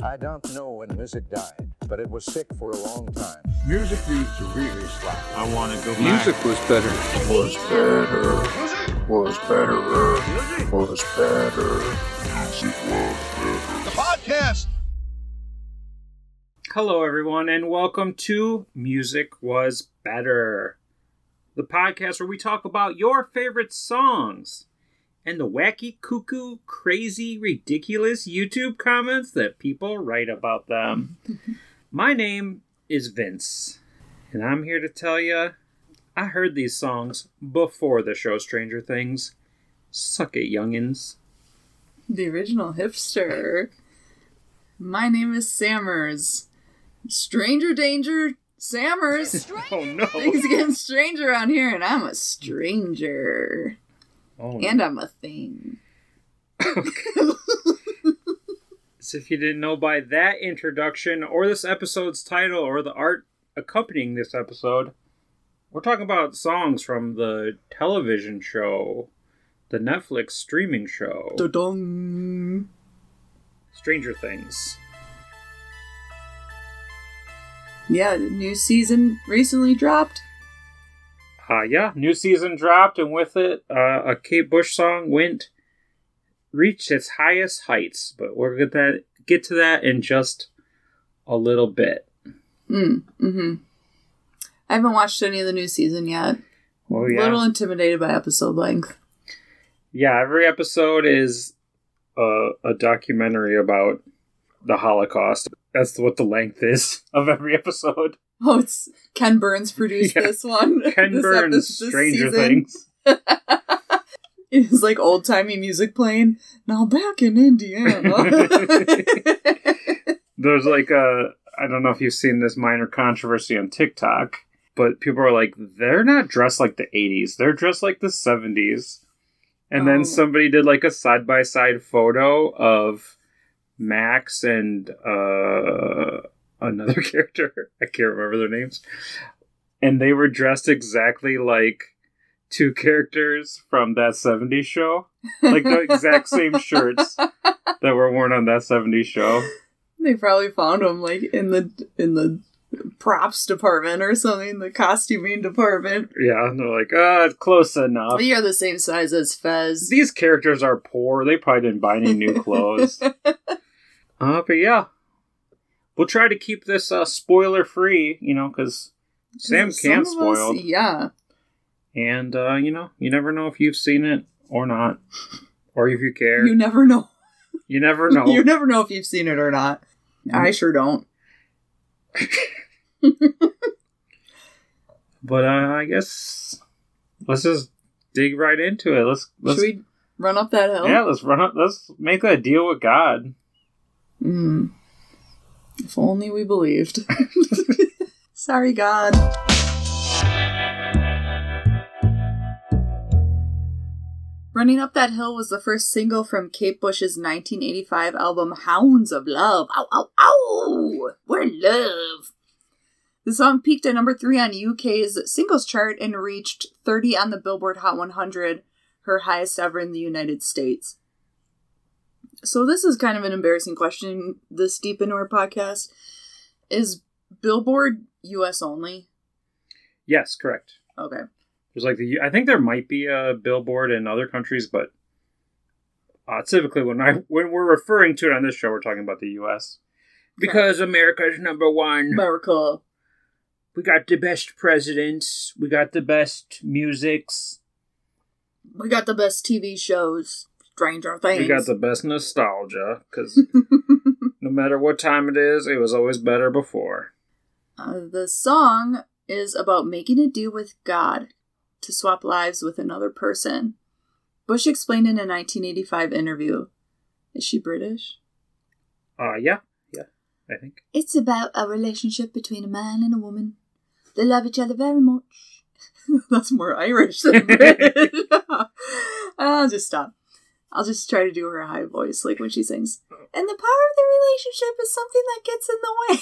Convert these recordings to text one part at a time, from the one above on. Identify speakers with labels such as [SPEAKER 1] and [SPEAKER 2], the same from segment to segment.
[SPEAKER 1] I don't know when music died, but it was sick for a long time.
[SPEAKER 2] Music used to really slap.
[SPEAKER 3] I want to go back.
[SPEAKER 2] Music was better. Was better. Was better. Was better. Music was better.
[SPEAKER 4] The podcast.
[SPEAKER 3] Hello, everyone, and welcome to Music Was Better, the podcast where we talk about your favorite songs and the wacky, cuckoo, crazy, ridiculous YouTube comments that people write about them. My name is Vince, and I'm here to tell you I heard these songs before the show Stranger Things. Suck it, youngins.
[SPEAKER 5] The original hipster. My name is Sammerz. Stranger danger, Sammerz.
[SPEAKER 3] Oh no!
[SPEAKER 5] Things getting stranger around here, and I'm a stranger.
[SPEAKER 3] Oh, no.
[SPEAKER 5] And I'm a thing.
[SPEAKER 3] So if you didn't know by that introduction, or this episode's title, or the art accompanying this episode, we're talking about songs from the television show, the Netflix streaming show,
[SPEAKER 5] Da-dong.
[SPEAKER 3] Stranger Things.
[SPEAKER 5] Yeah, the new season recently dropped.
[SPEAKER 3] Uh, yeah, new season dropped, and with it, uh, a Kate Bush song went reached its highest heights. But we'll get that get to that in just a little bit.
[SPEAKER 5] Mm, mm-hmm. I haven't watched any of the new season yet.
[SPEAKER 3] Oh
[SPEAKER 5] A little intimidated by episode length.
[SPEAKER 3] yeah. Every episode is a, a documentary about the Holocaust. That's what the length is of every episode.
[SPEAKER 5] Oh, it's Ken Burns produced
[SPEAKER 3] Yeah.
[SPEAKER 5] this one.
[SPEAKER 3] Ken
[SPEAKER 5] This
[SPEAKER 3] Burns,
[SPEAKER 5] epi- this
[SPEAKER 3] Stranger
[SPEAKER 5] season.
[SPEAKER 3] Things.
[SPEAKER 5] it is like old timey music playing. Now back in Indiana.
[SPEAKER 3] There's like a I don't know if you've seen this minor controversy on TikTok, but people are like they're not dressed like the 80s. They're dressed like the 70s. And
[SPEAKER 5] Oh.
[SPEAKER 3] then somebody did like a side by side photo of Max and uh another character. I can't remember their names. And they were dressed exactly like two characters from that 70s show. Like the exact same shirts that were worn on that 70s show.
[SPEAKER 5] they probably found them like in the in the props department or something, the costuming department.
[SPEAKER 3] Yeah, and they're like, uh, close enough.
[SPEAKER 5] You're the same size as Fez.
[SPEAKER 3] These characters are poor. They probably didn't buy any new clothes. Uh, but yeah, we'll try to keep this uh, spoiler free, you know, because Sam can spoil,
[SPEAKER 5] yeah.
[SPEAKER 3] and uh, you know, you never know if you've seen it or not, or if you care.
[SPEAKER 5] You never know.
[SPEAKER 3] You never know.
[SPEAKER 5] You never know if you've seen it or not. I sure don't.
[SPEAKER 3] but uh, I guess let's just dig right into it. Let's let's
[SPEAKER 5] Should we run up that hill?
[SPEAKER 3] yeah, let's run up. Let's make a deal with God.
[SPEAKER 5] Mm. If only we believed. Sorry, God. Running Up That Hill was the first single from Kate Bush's 1985 album Hounds of Love. Ow, ow, ow! We're in love. The song peaked at number three on UK's singles chart and reached 30 on the Billboard Hot 100, her highest ever in the United States. So this is kind of an embarrassing question this deep into our podcast. Is Billboard US only?
[SPEAKER 3] Yes, correct.
[SPEAKER 5] Okay.
[SPEAKER 3] There's like the I think there might be a billboard in other countries, but uh, typically when I when we're referring to it on this show, we're talking about the U.S. because America's number one.
[SPEAKER 5] America.
[SPEAKER 3] We got the best presidents. We got the best musics.
[SPEAKER 5] We got the best TV shows. Stranger Things.
[SPEAKER 3] We got the best nostalgia because no matter what time it is, it was always better before.
[SPEAKER 5] uh, the song is about making a deal with God to swap lives with another person. Bush explained in a 1985 interview. Is she British?
[SPEAKER 3] Uh yeah, yeah, I think.
[SPEAKER 5] It's about a relationship between a man and a woman. They love each other very much. That's more Irish than British. I'll just stop. I'll just try to do her high voice, like when she sings. And the power of the relationship is something that gets in the way.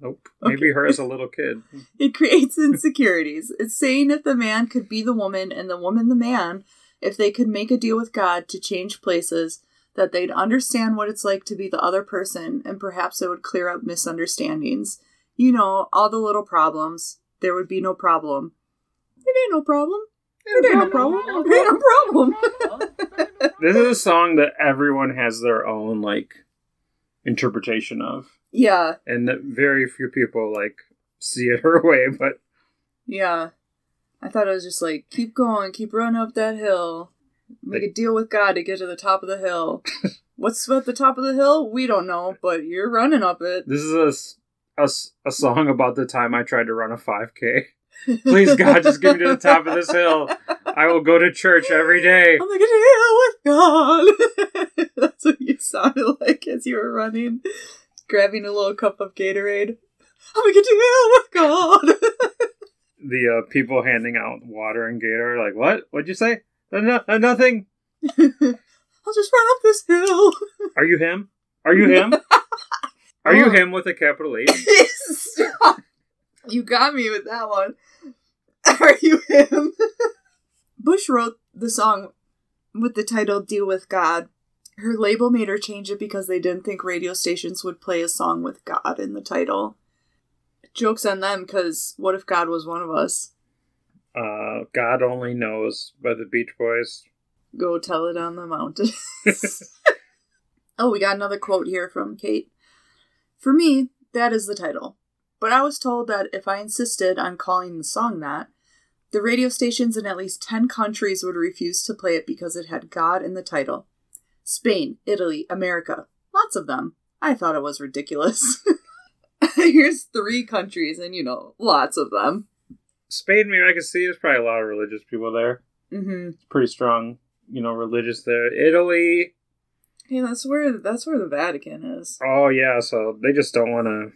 [SPEAKER 3] Nope. Maybe her as a little kid.
[SPEAKER 5] It creates insecurities. It's saying if the man could be the woman and the woman the man, if they could make a deal with God to change places, that they'd understand what it's like to be the other person and perhaps it would clear up misunderstandings. You know, all the little problems. There would be no problem. It ain't no problem. It ain't no problem. It ain't no problem.
[SPEAKER 3] This is a song that everyone has their own like interpretation of,
[SPEAKER 5] yeah,
[SPEAKER 3] and that very few people like see it her way. But
[SPEAKER 5] yeah. I thought it was just like, keep going, keep running up that hill. Make a deal with God to get to the top of the hill. What's at the top of the hill? We don't know, but you're running up it.
[SPEAKER 3] this is a, a, a song about the time I tried to run a 5K. Please, God, just get me to the top of this hill. I will go to church every day.
[SPEAKER 5] I'm like deal with God. That's what you sounded like as you were running, grabbing a little cup of Gatorade. I'm like deal with God.
[SPEAKER 3] The uh, people handing out water and Gator are like, "What? What'd you say? Uh, no, uh, nothing.
[SPEAKER 5] I'll just run up this hill.
[SPEAKER 3] Are you him? Are you him? Are you him with a capital H?
[SPEAKER 5] Stop. You got me with that one. Are you him? Bush wrote the song with the title Deal with God. Her label made her change it because they didn't think radio stations would play a song with God in the title. Joke's on them, because what if God was one of us?
[SPEAKER 3] Uh, God only knows by the Beach Boys.
[SPEAKER 5] Go tell it on the mountain. oh, we got another quote here from Kate. For me, that is the title. But I was told that if I insisted on calling the song that, the radio stations in at least 10 countries would refuse to play it because it had God in the title. Spain, Italy, America. Lots of them. I thought it was ridiculous. Here's three countries, and you know, lots of them.
[SPEAKER 3] Spain, maybe I can see there's probably a lot of religious people there.
[SPEAKER 5] Mm-hmm.
[SPEAKER 3] It's pretty strong, you know, religious there. Italy,
[SPEAKER 5] Hey, that's where that's where the Vatican is.
[SPEAKER 3] oh yeah, so they just don't want to.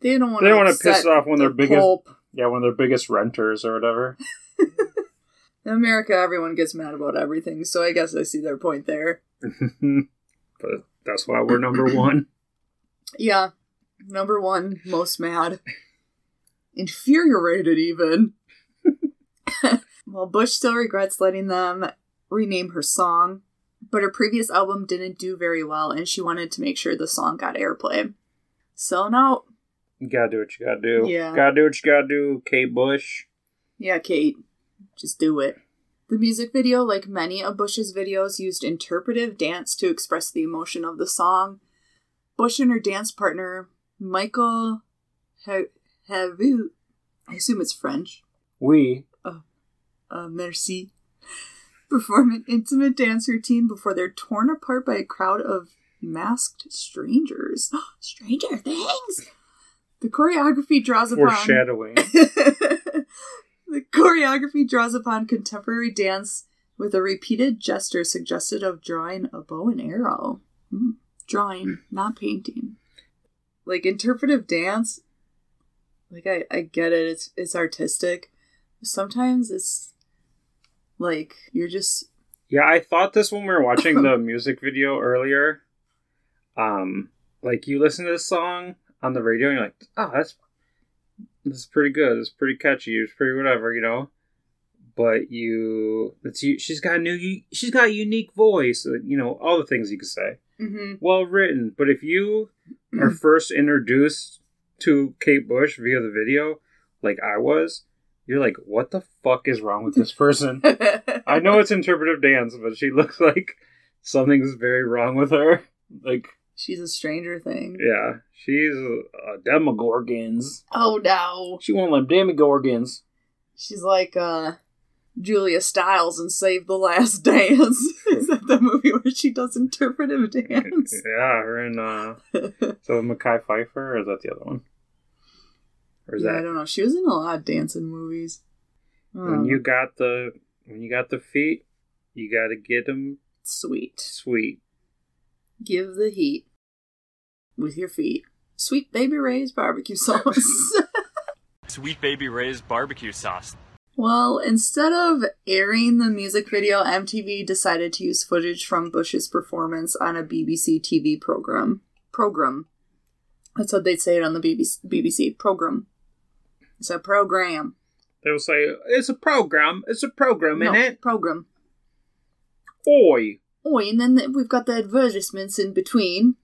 [SPEAKER 5] They don't want
[SPEAKER 3] They don't wanna piss off one of their biggest-
[SPEAKER 5] Pope.
[SPEAKER 3] Yeah, one of their biggest renters or whatever.
[SPEAKER 5] In America, everyone gets mad about everything, so I guess I see their point there.
[SPEAKER 3] but that's why we're number one.
[SPEAKER 5] Yeah, number one, most mad. Infuriated, even. well, Bush still regrets letting them rename her song, but her previous album didn't do very well, and she wanted to make sure the song got airplay. So now,
[SPEAKER 3] You gotta do what you gotta do.
[SPEAKER 5] Yeah.
[SPEAKER 3] Gotta do what you gotta do, Kate Bush.
[SPEAKER 5] yeah, Kate, just do it. The music video, like many of Bush's videos, used interpretive dance to express the emotion of the song. Bush and her dance partner, Michael Ha- Havu, I assume it's French,
[SPEAKER 3] We.
[SPEAKER 5] uh, merci, perform an intimate dance routine before they're torn apart by a crowd of masked strangers. Stranger things! The choreography draws upon.
[SPEAKER 3] Foreshadowing.
[SPEAKER 5] the choreography draws upon contemporary dance with a repeated gesture suggested of drawing a bow and arrow. Hmm. Drawing, not painting. Like interpretive dance, like I, I get it, it's it's artistic. Sometimes it's like you're just
[SPEAKER 3] Yeah, I thought this when we were watching the music video earlier. Um, like you listen to this song on the radio and you're like, oh, that's this is pretty good. It's pretty catchy. It's pretty whatever, you know. But you, it's you. She's got a new. She's got a unique voice. You know all the things you could say.
[SPEAKER 5] mm-hmm.
[SPEAKER 3] Well written. But if you are first introduced to Kate Bush via the video, like I was, you're like, what the fuck is wrong with this person? I know it's interpretive dance, but she looks like something's very wrong with her. Like,
[SPEAKER 5] she's a stranger thing.
[SPEAKER 3] yeah, she's a, a demogorgons.
[SPEAKER 5] Oh no.
[SPEAKER 3] She won't let demogorgons.
[SPEAKER 5] She's like uh Julia Stiles in Save the Last Dance. Is that the movie where she does interpretive dance?
[SPEAKER 3] Yeah, her and uh, so Mackay Pfeiffer, or is that the other one? Or is
[SPEAKER 5] yeah, I don't know. She was in a lot of dancing movies.
[SPEAKER 3] when you got the when you got the feet, you got to get them
[SPEAKER 5] sweet.
[SPEAKER 3] sweet.
[SPEAKER 5] Give the heat with your feet. Sweet Baby Ray's barbecue sauce.
[SPEAKER 4] Sweet Baby Ray's barbecue sauce.
[SPEAKER 5] well, instead of airing the music video, MTV decided to use footage from Bush's performance on a BBC TV program. Program. That's what they'd say it on the BBC. BBC program. It's a program.
[SPEAKER 3] They'll say it's a program. It's a program
[SPEAKER 5] no,
[SPEAKER 3] in it.
[SPEAKER 5] program.
[SPEAKER 3] Oi,
[SPEAKER 5] Oi, and then we've got the advertisements in between.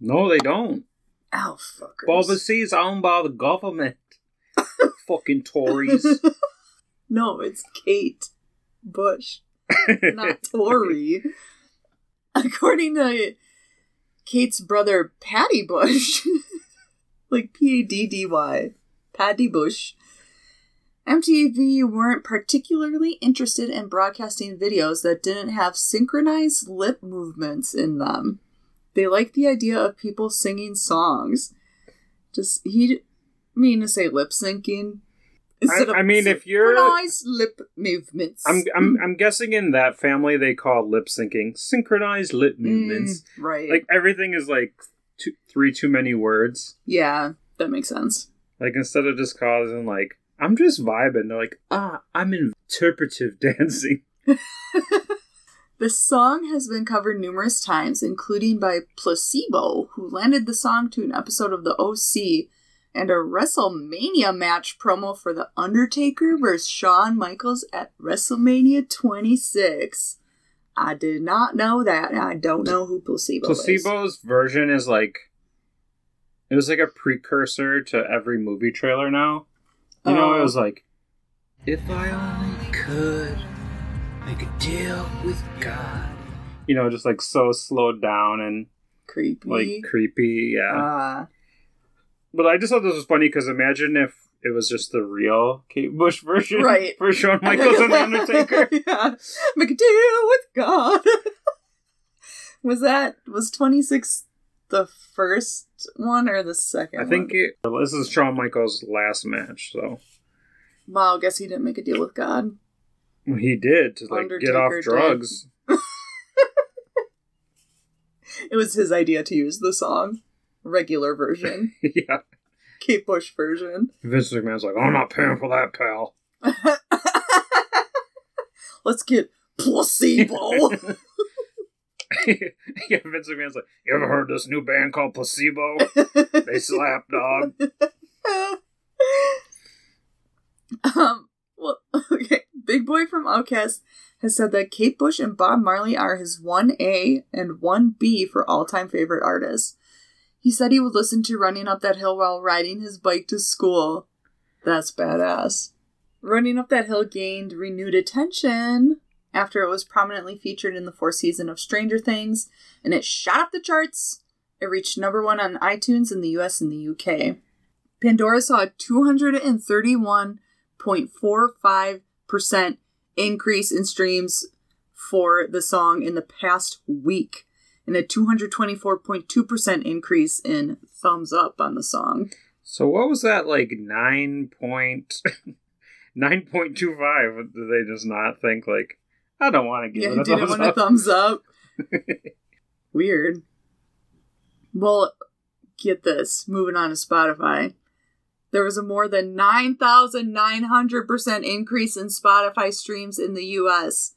[SPEAKER 3] No, they don't.
[SPEAKER 5] Oh, fuckers.
[SPEAKER 3] Bulba C's owned by the government. Fucking Tories.
[SPEAKER 5] No, it's Kate Bush, not Tory. According to Kate's brother, Paddy Bush, like P A D D Y, Paddy Bush, MTV weren't particularly interested in broadcasting videos that didn't have synchronized lip movements in them. They like the idea of people singing songs. Just, he d- mean to say lip syncing. Instead
[SPEAKER 3] I mean, if you're-
[SPEAKER 5] synchronized lip movements.
[SPEAKER 3] I'm, I'm I'm guessing in that family they call lip syncing synchronized lip movements.
[SPEAKER 5] Mm, right.
[SPEAKER 3] Like everything is like two, three too many words.
[SPEAKER 5] yeah, that makes sense.
[SPEAKER 3] Like instead of just causing like I'm just vibing, they're like ah I'm interpretive dancing.
[SPEAKER 5] The song has been covered numerous times, including by Placebo, who landed the song to an episode of The OC and a WrestleMania match promo for The Undertaker versus Shawn Michaels at WrestleMania 26. I did not know that. and I don't know who Placebo is.
[SPEAKER 3] Placebo's version is like it was like a precursor to every movie trailer now. You know, it
[SPEAKER 5] Oh.
[SPEAKER 3] was like if I only could make a deal with God. You know, just like so slowed down and
[SPEAKER 5] Creepy.
[SPEAKER 3] like creepy, yeah.
[SPEAKER 5] Ah.
[SPEAKER 3] But I just thought this was funny because imagine if it was just the real Kate Bush version,
[SPEAKER 5] Right.
[SPEAKER 3] For Shawn Michaels and The Undertaker.
[SPEAKER 5] yeah. Make a deal with God. was that was twenty six the first one or the second?
[SPEAKER 3] I think it, this is Shawn Michaels' last match, so
[SPEAKER 5] Wow, guess he didn't make a deal with God.
[SPEAKER 3] He did to like get off drugs.
[SPEAKER 5] It was his idea to use the song, regular version,
[SPEAKER 3] yeah,
[SPEAKER 5] Kate Bush version.
[SPEAKER 3] Vince McMahon's like, I'm not paying for that, pal.
[SPEAKER 5] Let's get placebo.
[SPEAKER 3] yeah, Vince McMahon's like, you ever heard this new band called Placebo? they slap, dog.
[SPEAKER 5] um, well, okay. Big Boi from Outkast has said that Kate Bush and Bob Marley are his 1A and 1B for all time favorite artists. He said he would listen to Running Up That Hill while riding his bike to school. That's badass. Running Up That Hill gained renewed attention after it was prominently featured in the fourth season of Stranger Things, and it shot up the charts. It reached number one on iTunes in the US and the UK. Pandora saw 231.45 percent increase in streams for the song in the past week and a 224.2% increase in thumbs up on the song.
[SPEAKER 3] So what was that like 9 point 9.25 they just not think like I don't want to give
[SPEAKER 5] yeah,
[SPEAKER 3] it a
[SPEAKER 5] didn't
[SPEAKER 3] thumbs
[SPEAKER 5] want
[SPEAKER 3] up.
[SPEAKER 5] a thumbs up. Weird. Well, get this. Moving on to Spotify. There was a more than 9,900% increase in Spotify streams in the US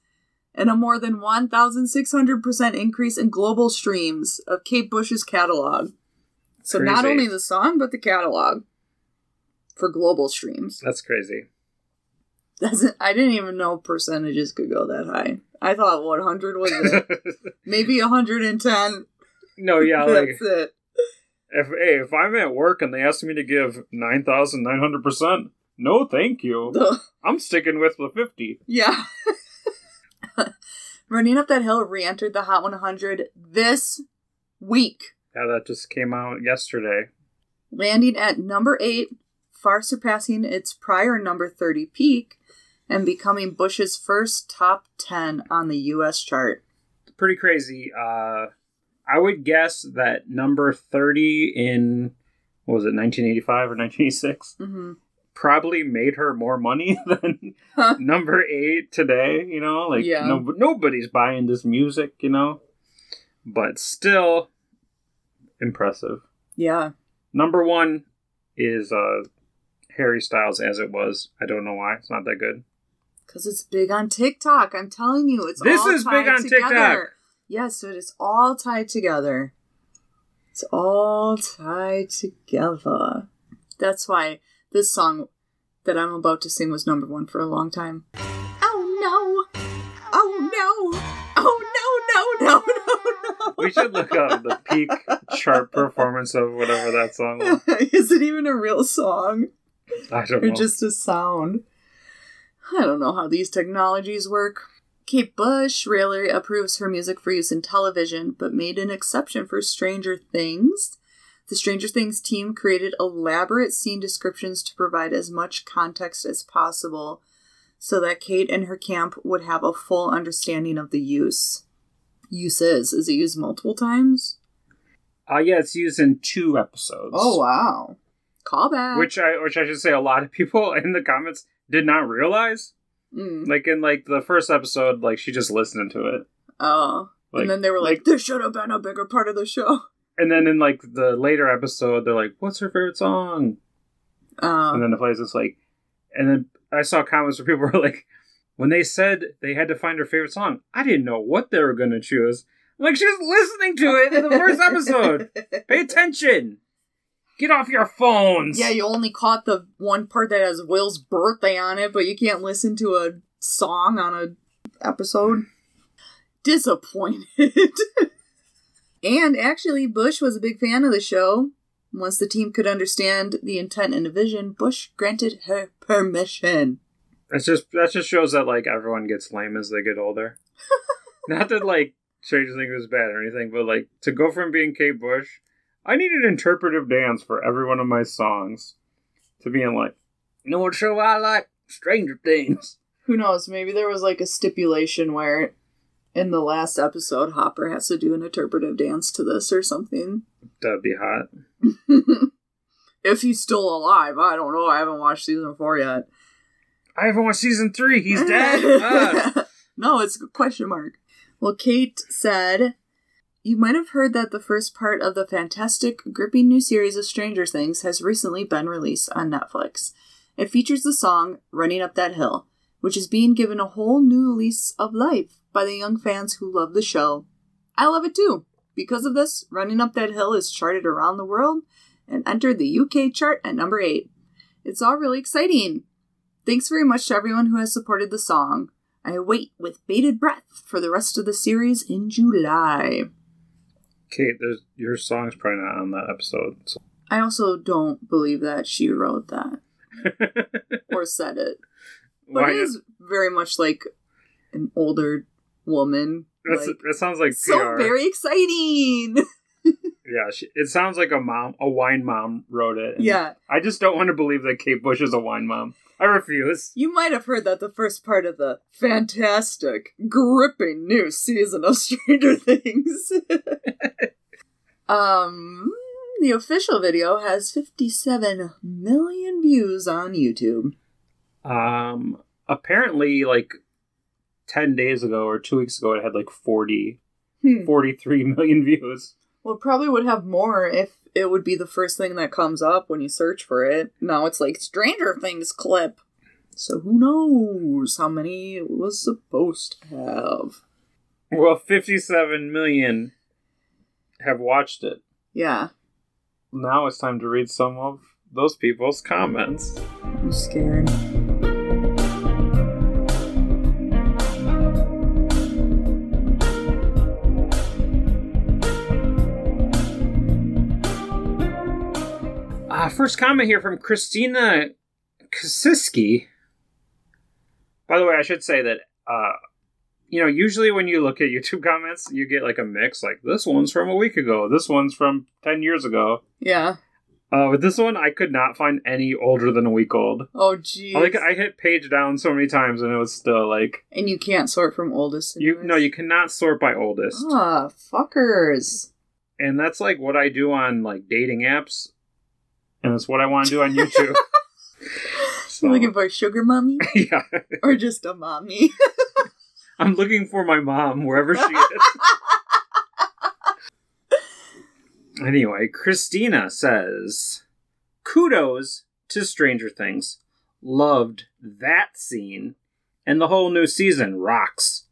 [SPEAKER 5] and a more than 1,600% increase in global streams of Kate Bush's catalog. So not only the song, but the catalog for global streams.
[SPEAKER 3] That's crazy.
[SPEAKER 5] Doesn't I didn't even know percentages could go that high. I thought 100 was it. Maybe 110.
[SPEAKER 3] no, yeah, like
[SPEAKER 5] That's it.
[SPEAKER 3] If hey, if I'm at work and they ask me to give nine thousand nine hundred percent, no, thank you.
[SPEAKER 5] Ugh.
[SPEAKER 3] I'm sticking with the fifty.
[SPEAKER 5] Yeah. Running Up That Hill re entered the Hot 100 this week,
[SPEAKER 3] Yeah, that just came out yesterday.
[SPEAKER 5] landing at number 8, far surpassing its prior number 30 peak, and becoming Bush's first top 10 on the US chart.
[SPEAKER 3] Pretty crazy. Uh, I would guess that number thirty in what was it, 1985 or 1986,
[SPEAKER 5] hmm
[SPEAKER 3] probably made her more money than
[SPEAKER 5] Huh.
[SPEAKER 3] number eight today. You know, like
[SPEAKER 5] Yeah.
[SPEAKER 3] no, nobody's buying this music. You know, but still impressive.
[SPEAKER 5] Yeah.
[SPEAKER 3] Number one is uh, Harry Styles, as it was. I don't know why it's not that good.
[SPEAKER 5] Because it's big on TikTok. I'm telling you, it's
[SPEAKER 3] This is big on
[SPEAKER 5] together.
[SPEAKER 3] TikTok.
[SPEAKER 5] Yes, it is all tied together. It's all tied together. That's why this song that I'm about to sing was number one for a long time. Oh no! Oh no! Oh no! No! No! No! no.
[SPEAKER 3] We should look up the peak chart performance of whatever that song was.
[SPEAKER 5] Is it even a real song?
[SPEAKER 3] I don't
[SPEAKER 5] or
[SPEAKER 3] know.
[SPEAKER 5] just a sound. I don't know how these technologies work. Kate Bush rarely approves her music for use in television, but made an exception for Stranger Things. The Stranger Things team created elaborate scene descriptions to provide as much context as possible so that Kate and her camp would have a full understanding of the use. Uses. Is Is it used multiple times?
[SPEAKER 3] Uh, yeah, it's used in two episodes.
[SPEAKER 5] Oh, wow. Callback.
[SPEAKER 3] Which I which I should say a lot of people in the comments did not realize.
[SPEAKER 5] Mm.
[SPEAKER 3] Like in like the first episode, like she just listened to it.
[SPEAKER 5] Oh.
[SPEAKER 3] Like,
[SPEAKER 5] and then they were like, this should have been a bigger part of the show.
[SPEAKER 3] and then in like the later episode, they're like, "What's her favorite song?"
[SPEAKER 5] Um,
[SPEAKER 3] And then it plays this like, and then I saw comments where people were like, when they said they had to find her favorite song, I didn't know what they were gonna choose. I'm like she was listening to it in the first episode. Pay attention. Get off your phones.
[SPEAKER 5] Yeah, you only caught the one part that has Will's birthday on it, but you can't listen to a song on a episode. Disappointed. and actually, Bush was a big fan of the show. Once the team could understand the intent and the vision, Bush granted her permission.
[SPEAKER 3] That's just that just shows that like everyone gets lame as they get older. Not that like Stranger Things was bad or anything, but like to go from being Kate Bush, I need an interpretive dance for every one of my songs to being like, you know what show I like? Stranger Things.
[SPEAKER 5] Who knows? Maybe there was like a stipulation where in the last episode, Hopper has to do an interpretive dance to this or something.
[SPEAKER 3] That'd be hot.
[SPEAKER 5] if he's still alive, I don't know. I haven't watched season four yet.
[SPEAKER 3] I haven't watched season three. He's dead. Ah.
[SPEAKER 5] no, it's a question mark. Well, Kate said, You might have heard that the first part of the fantastic, gripping new series of Stranger Things has recently been released on Netflix. It features the song Running Up That Hill, which is being given a whole new lease of life by the young fans who love the show. I love it too. Because of this, Running Up That Hill is charted around the world and entered the UK chart at number 8. It's all really exciting. Thanks very much to everyone who has supported the song. I wait with bated breath for the rest of the series in July.
[SPEAKER 3] Kate, there's your song's probably not on that episode. So.
[SPEAKER 5] I also don't believe that she wrote that or said it. But
[SPEAKER 3] Why
[SPEAKER 5] it is very much like an older woman.
[SPEAKER 3] That's,
[SPEAKER 5] like,
[SPEAKER 3] that sounds like
[SPEAKER 5] so very exciting.
[SPEAKER 3] yeah, she, it sounds like a mom, a wine mom wrote it.
[SPEAKER 5] yeah.
[SPEAKER 3] I just don't want to believe that Kate Bush is a wine mom. I refuse.
[SPEAKER 5] You might have heard that the first part of the fantastic, gripping new season of Stranger Things. um, the official video has 57 million views on YouTube.
[SPEAKER 3] Um, apparently, like ten days ago or two weeks ago, it had like 40,
[SPEAKER 5] Hmm.
[SPEAKER 3] 43 million views.
[SPEAKER 5] Well, it probably would have more if it would be the first thing that comes up when you search for it. Now it's like Stranger Things clip. So who knows how many it was supposed to have?
[SPEAKER 3] Well, fifty-seven million have watched it.
[SPEAKER 5] Yeah,
[SPEAKER 3] Now it's time to read some of those people's comments.
[SPEAKER 5] I'm scared.
[SPEAKER 3] First comment here from Christina Kasiski. By the way, I should say that, uh, you know, usually when you look at YouTube comments, you get like a mix. Like this one's from a week ago, this one's from ten years ago.
[SPEAKER 5] Yeah.
[SPEAKER 3] Uh, with this one, I could not find any older than a week old.
[SPEAKER 5] Oh, geez.
[SPEAKER 3] Like I hit page down so many times, and it was still like
[SPEAKER 5] and you can't sort from oldest.
[SPEAKER 3] you.
[SPEAKER 5] newest?
[SPEAKER 3] No, you cannot sort by oldest,
[SPEAKER 5] Ah, fuckers.
[SPEAKER 3] and that's like what I do on like dating apps, and it's what I want to do on YouTube. So,
[SPEAKER 5] You looking for a sugar mommy
[SPEAKER 3] yeah.
[SPEAKER 5] or just a mommy?
[SPEAKER 3] I'm looking for my mom wherever she is. anyway, Christina says, "Kudos to Stranger Things. Loved that scene, and the whole new season rocks.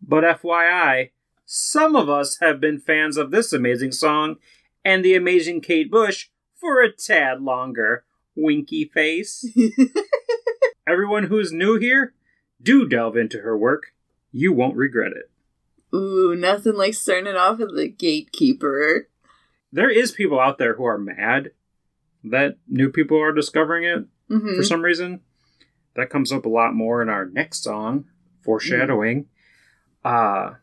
[SPEAKER 3] But FYI, some of us have been fans of this amazing song and the amazing Kate Bush for a tad longer. Winky face. Everyone who's new here, do delve into her work. You won't regret it."
[SPEAKER 5] Ooh, nothing like starting off with the gatekeeper.
[SPEAKER 3] There is people out there who are mad that new people are discovering it
[SPEAKER 5] hmm
[SPEAKER 3] for some reason. That comes up a lot more in our next song, foreshadowing. Uh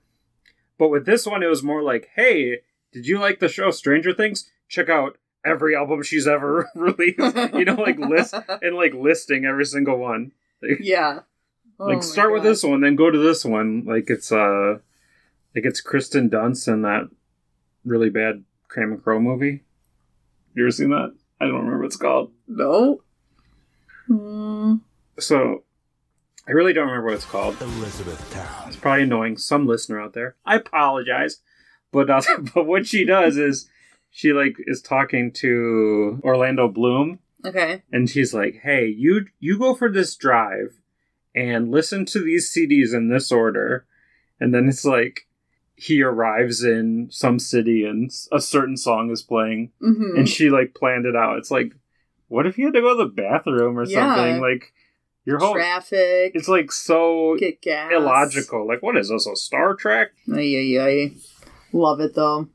[SPEAKER 3] but with this one it was more like, "Hey, did you like the show Stranger Things? Check out every album she's ever released." you know, like list and like listing every single one.
[SPEAKER 5] Yeah. Oh
[SPEAKER 3] like start with this one, then go to this one. Like it's uh like it's Kristen Dunst in that really bad Cameron Crowe movie. You ever seen that? I don't remember what it's called.
[SPEAKER 5] No. Hmm.
[SPEAKER 3] So I really don't remember what it's called.
[SPEAKER 2] Elizabethtown.
[SPEAKER 3] It's probably annoying some listener out there. I apologize, but uh, but what she does is she like is talking to Orlando Bloom,
[SPEAKER 5] Okay.
[SPEAKER 3] and she's like, "Hey, you you go for this drive and listen to these CDs in this order," and then it's like he arrives in some city and a certain song is playing,
[SPEAKER 5] hmm
[SPEAKER 3] and she like planned it out. It's like, what if you had to go to the bathroom or
[SPEAKER 5] Yeah.
[SPEAKER 3] something? Like your whole
[SPEAKER 5] Traffic.
[SPEAKER 3] it's like so illogical. Like, what is this? A Star Trek?
[SPEAKER 5] Ay, ay, ay. Love it though.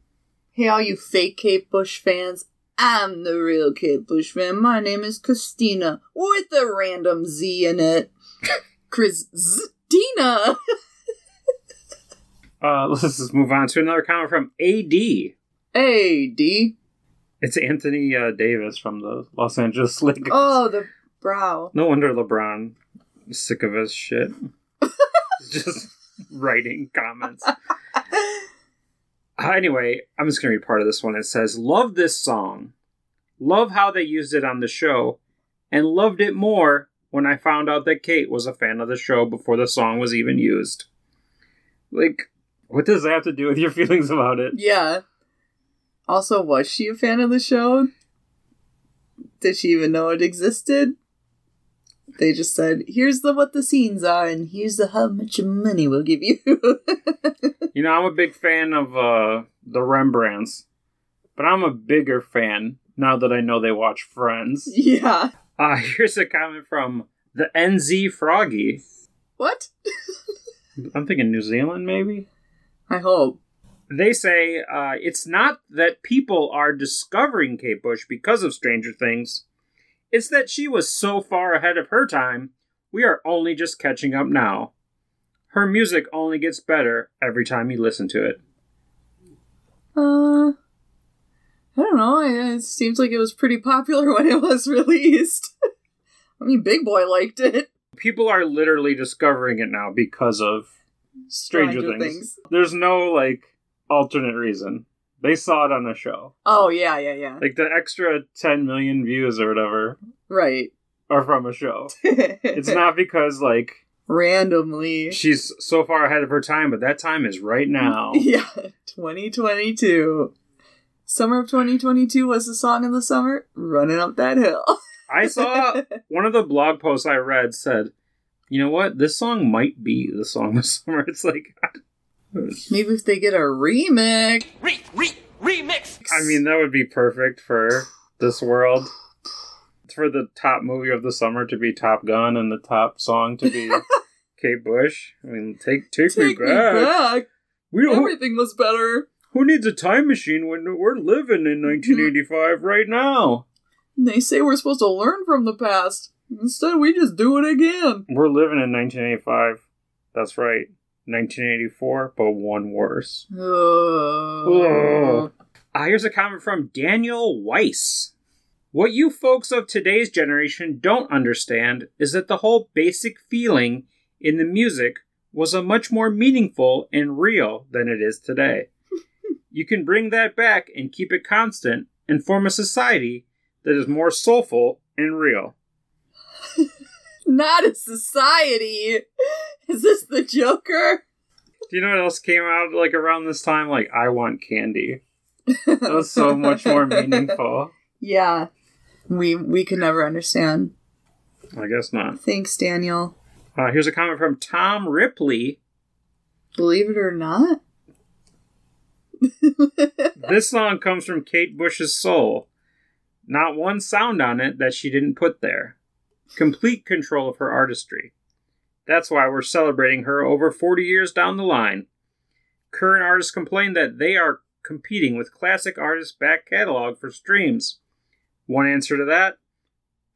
[SPEAKER 5] Hey, all you fake Kate Bush fans. I'm the real Kate Bush fan. My name is Christina with a random Z in it. Christina.
[SPEAKER 3] Uh, let's just move on to another comment from AD.
[SPEAKER 5] AD.
[SPEAKER 3] It's Anthony uh, Davis from the Los Angeles Lakers.
[SPEAKER 5] Oh, the brow.
[SPEAKER 3] No wonder LeBron is sick of his shit. Just writing comments. Uh, anyway, I'm just going to read part of this one. It says, Love this song. Love how they used it on the show. And loved it more when I found out that Kate was a fan of the show before the song was even used. Like, what does that have to do with your feelings about it?
[SPEAKER 5] Yeah. Also, was she a fan of the show? Did she even know it existed? They just said, "Here's the what the scenes are, and here's the how much money we'll give you."
[SPEAKER 3] You know, I'm a big fan of uh, the Rembrandts, but I'm a bigger fan now that I know they watch Friends.
[SPEAKER 5] yeah.
[SPEAKER 3] Uh, here's a comment from the NZ Froggy.
[SPEAKER 5] What?
[SPEAKER 3] I'm thinking New Zealand, maybe?
[SPEAKER 5] I hope.
[SPEAKER 3] They say uh, it's not that people are discovering Kate Bush because of Stranger Things, it's that she was so far ahead of her time, we are only just catching up now. Her music only gets better every time you listen to it.
[SPEAKER 5] Uh, I don't know. It seems like it was pretty popular when it was released. I mean, Big Boi liked it.
[SPEAKER 3] People are literally discovering it now because of Stranger, Things. There's no like alternate reason. They saw it on the show.
[SPEAKER 5] Oh yeah, yeah, yeah.
[SPEAKER 3] Like the extra 10 million views or whatever
[SPEAKER 5] right.
[SPEAKER 3] are from a show. It's not because like
[SPEAKER 5] randomly.
[SPEAKER 3] she's so far ahead of her time, but that time is right now.
[SPEAKER 5] Yeah, 2022. Summer of 2022 was the song of the summer. Running up that hill.
[SPEAKER 3] I saw one of the blog posts I read said, you know what? This song might be the song of the summer. It's like,
[SPEAKER 5] Maybe if they get a remix.
[SPEAKER 4] Re, re, remix!
[SPEAKER 3] I mean, that would be perfect for this world. For the top movie of the summer to be Top Gun and the top song to be Kate Bush. I mean, take take,
[SPEAKER 5] Take
[SPEAKER 3] me
[SPEAKER 5] me
[SPEAKER 3] back.
[SPEAKER 5] back.
[SPEAKER 3] We don't,
[SPEAKER 5] Everything was better.
[SPEAKER 3] who needs a time machine when we're living in mm-hmm. 1985 right now?
[SPEAKER 5] They say we're supposed to learn from the past. Instead, we just do it again.
[SPEAKER 3] We're living in 1985. That's right. 1984, but one worse.
[SPEAKER 5] Oh.
[SPEAKER 3] Uh, here's a comment from Daniel Weiss. What you folks of today's generation don't understand is that the whole basic feeling in the music was a much more meaningful and real than it is today. you can bring that back and keep it constant and form a society that is more soulful and real.
[SPEAKER 5] Not a society. Is this the Joker?
[SPEAKER 3] Do you know what else came out like around this time? Like I Want Candy. That was so much more meaningful.
[SPEAKER 5] Yeah. We we could never understand.
[SPEAKER 3] I guess not.
[SPEAKER 5] Thanks, Daniel.
[SPEAKER 3] Uh, here's a comment from Tom Ripley.
[SPEAKER 5] Believe it or not.
[SPEAKER 3] This song comes from Kate Bush's soul. Not one sound on it that she didn't put there. Complete control of her artistry. That's why we're celebrating her over 40 years down the line. Current artists complain that they are competing with classic artists' back catalog for streams. One answer to that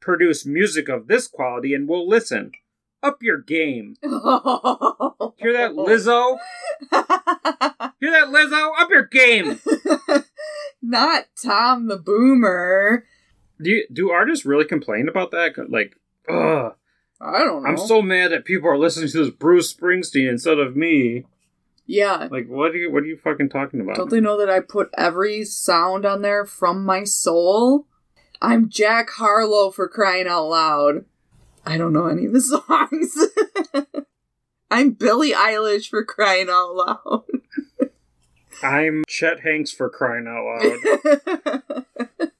[SPEAKER 3] produce music of this quality and we'll listen. Up your game. Hear that, Lizzo? Hear that, Lizzo? Up your game.
[SPEAKER 5] Not Tom the Boomer.
[SPEAKER 3] Do you, do artists really complain about that? Like, ugh.
[SPEAKER 5] I don't know.
[SPEAKER 3] I'm so mad that people are listening to this Bruce Springsteen instead of me.
[SPEAKER 5] yeah.
[SPEAKER 3] Like, what are you what are you fucking talking about?
[SPEAKER 5] Don't they know that I put every sound on there from my soul? I'm Jack Harlow for crying out loud. I don't know any of his songs. I'm Billie Eilish for crying out loud.
[SPEAKER 3] I'm Chet Hanks for crying out loud.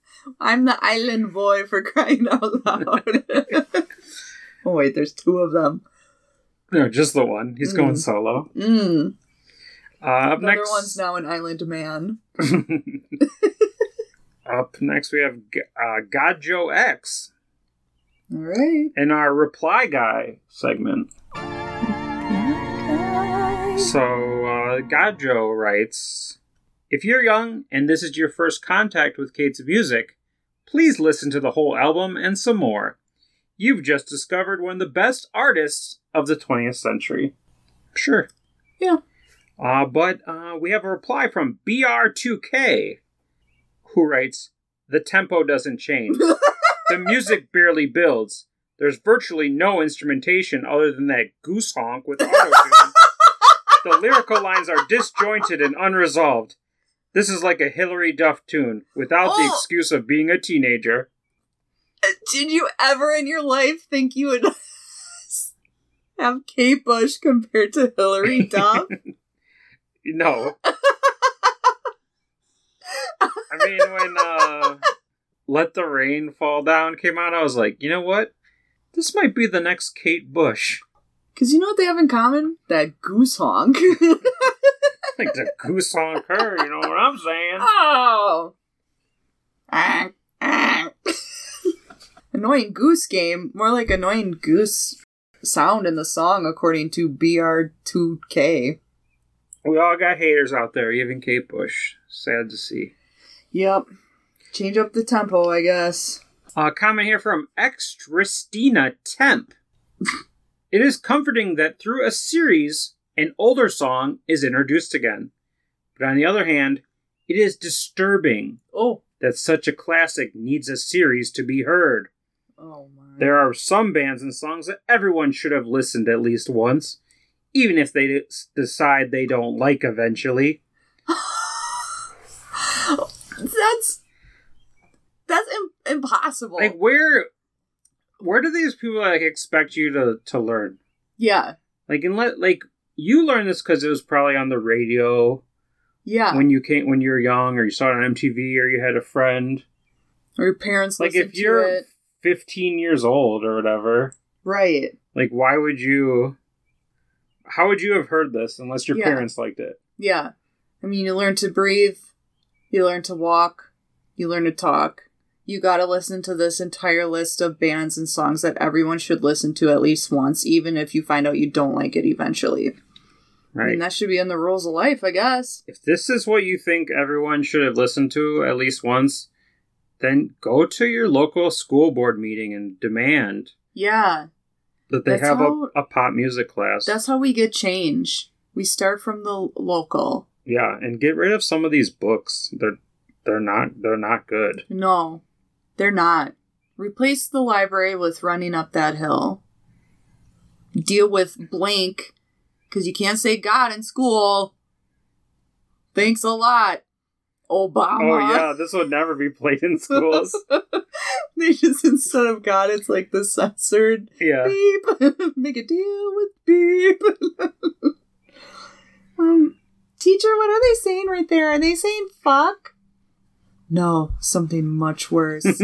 [SPEAKER 5] I'm the island boy for crying out loud. oh wait, there's two of them.
[SPEAKER 3] no, just the one. He's going
[SPEAKER 5] Mm.
[SPEAKER 3] solo.
[SPEAKER 5] Mm.
[SPEAKER 3] Uh, up next,
[SPEAKER 5] one's now an island man.
[SPEAKER 3] up next we have G- uh, God X
[SPEAKER 5] All right.
[SPEAKER 3] in our reply guy segment. So, uh, God writes If you're young and this is your first contact with Kate's music, please listen to the whole album and some more. You've just discovered one of the best artists of the 20th century. Sure.
[SPEAKER 5] Yeah.
[SPEAKER 3] Uh, but uh, we have a reply from BR2K, who writes The tempo doesn't change. the music barely builds. There's virtually no instrumentation other than that goose honk with autotune. the lyrical lines are disjointed and unresolved. This is like a Hilary Duff tune without the
[SPEAKER 5] Oh.
[SPEAKER 3] excuse of being a teenager.
[SPEAKER 5] Did you ever in your life think you would have Kate Bush compared to Hilary Duff?
[SPEAKER 3] No. I mean, when uh, Let the Rain Fall Down came out, I was like, you know what? This might be the next Kate Bush.
[SPEAKER 5] Because you know what they have in common? That goose honk.
[SPEAKER 3] Like the goose honk her, you know what I'm saying?
[SPEAKER 5] oh. Ank, ank. Annoying goose game. More like annoying goose sound in the song, according to BR2K.
[SPEAKER 3] We all got haters out there, even Kate Bush. Sad to see.
[SPEAKER 5] Yep. Change up the tempo, I guess.
[SPEAKER 3] A comment here from Extristina Temp. it is comforting that through a series, an older song is introduced again. But on the other hand, it is disturbing
[SPEAKER 5] Oh.
[SPEAKER 3] that such a classic needs a series to be heard.
[SPEAKER 5] Oh my.
[SPEAKER 3] There are some bands and songs that everyone should have listened at least once, even if they decide they don't like eventually.
[SPEAKER 5] that's that's Im- impossible.
[SPEAKER 3] Like where where do these people like expect you to to learn?
[SPEAKER 5] yeah,
[SPEAKER 3] Like let like you learned this because it was probably on the radio
[SPEAKER 5] yeah.
[SPEAKER 3] when you came when you were young, or you saw it on MTV, or you had a friend.
[SPEAKER 5] or your parents
[SPEAKER 3] Like if you're
[SPEAKER 5] to it,
[SPEAKER 3] 15 years old or whatever,
[SPEAKER 5] right?
[SPEAKER 3] like why would you? How would you have heard this unless your
[SPEAKER 5] Yeah.
[SPEAKER 3] parents liked it?
[SPEAKER 5] Yeah. I mean, you learn to breathe, you learn to walk, you learn to talk. You gotta listen to this entire list of bands and songs that everyone should listen to at least once, even if you find out you don't like it eventually. I
[SPEAKER 3] Right.
[SPEAKER 5] mean, that should be in the rules of life, I guess.
[SPEAKER 3] if this is what you think everyone should have listened to at least once, then go to your local school board meeting and demand
[SPEAKER 5] Yeah,
[SPEAKER 3] that they
[SPEAKER 5] That's
[SPEAKER 3] have
[SPEAKER 5] how-
[SPEAKER 3] a, a pop music class.
[SPEAKER 5] that's how we get change. We start from the local.
[SPEAKER 3] yeah, and get rid of some of these books. They're they're not they're not good.
[SPEAKER 5] No, they're not. Replace the library with running up that hill. Deal with blank, because you can't say God in school. Thanks a lot, Obama.
[SPEAKER 3] Oh yeah, this would never be played in schools.
[SPEAKER 5] they just, instead of God, it's like the censored
[SPEAKER 3] yeah.
[SPEAKER 5] beep. Make a deal with beep. um, teacher, what are they saying right there? Are they saying fuck? No, something much worse.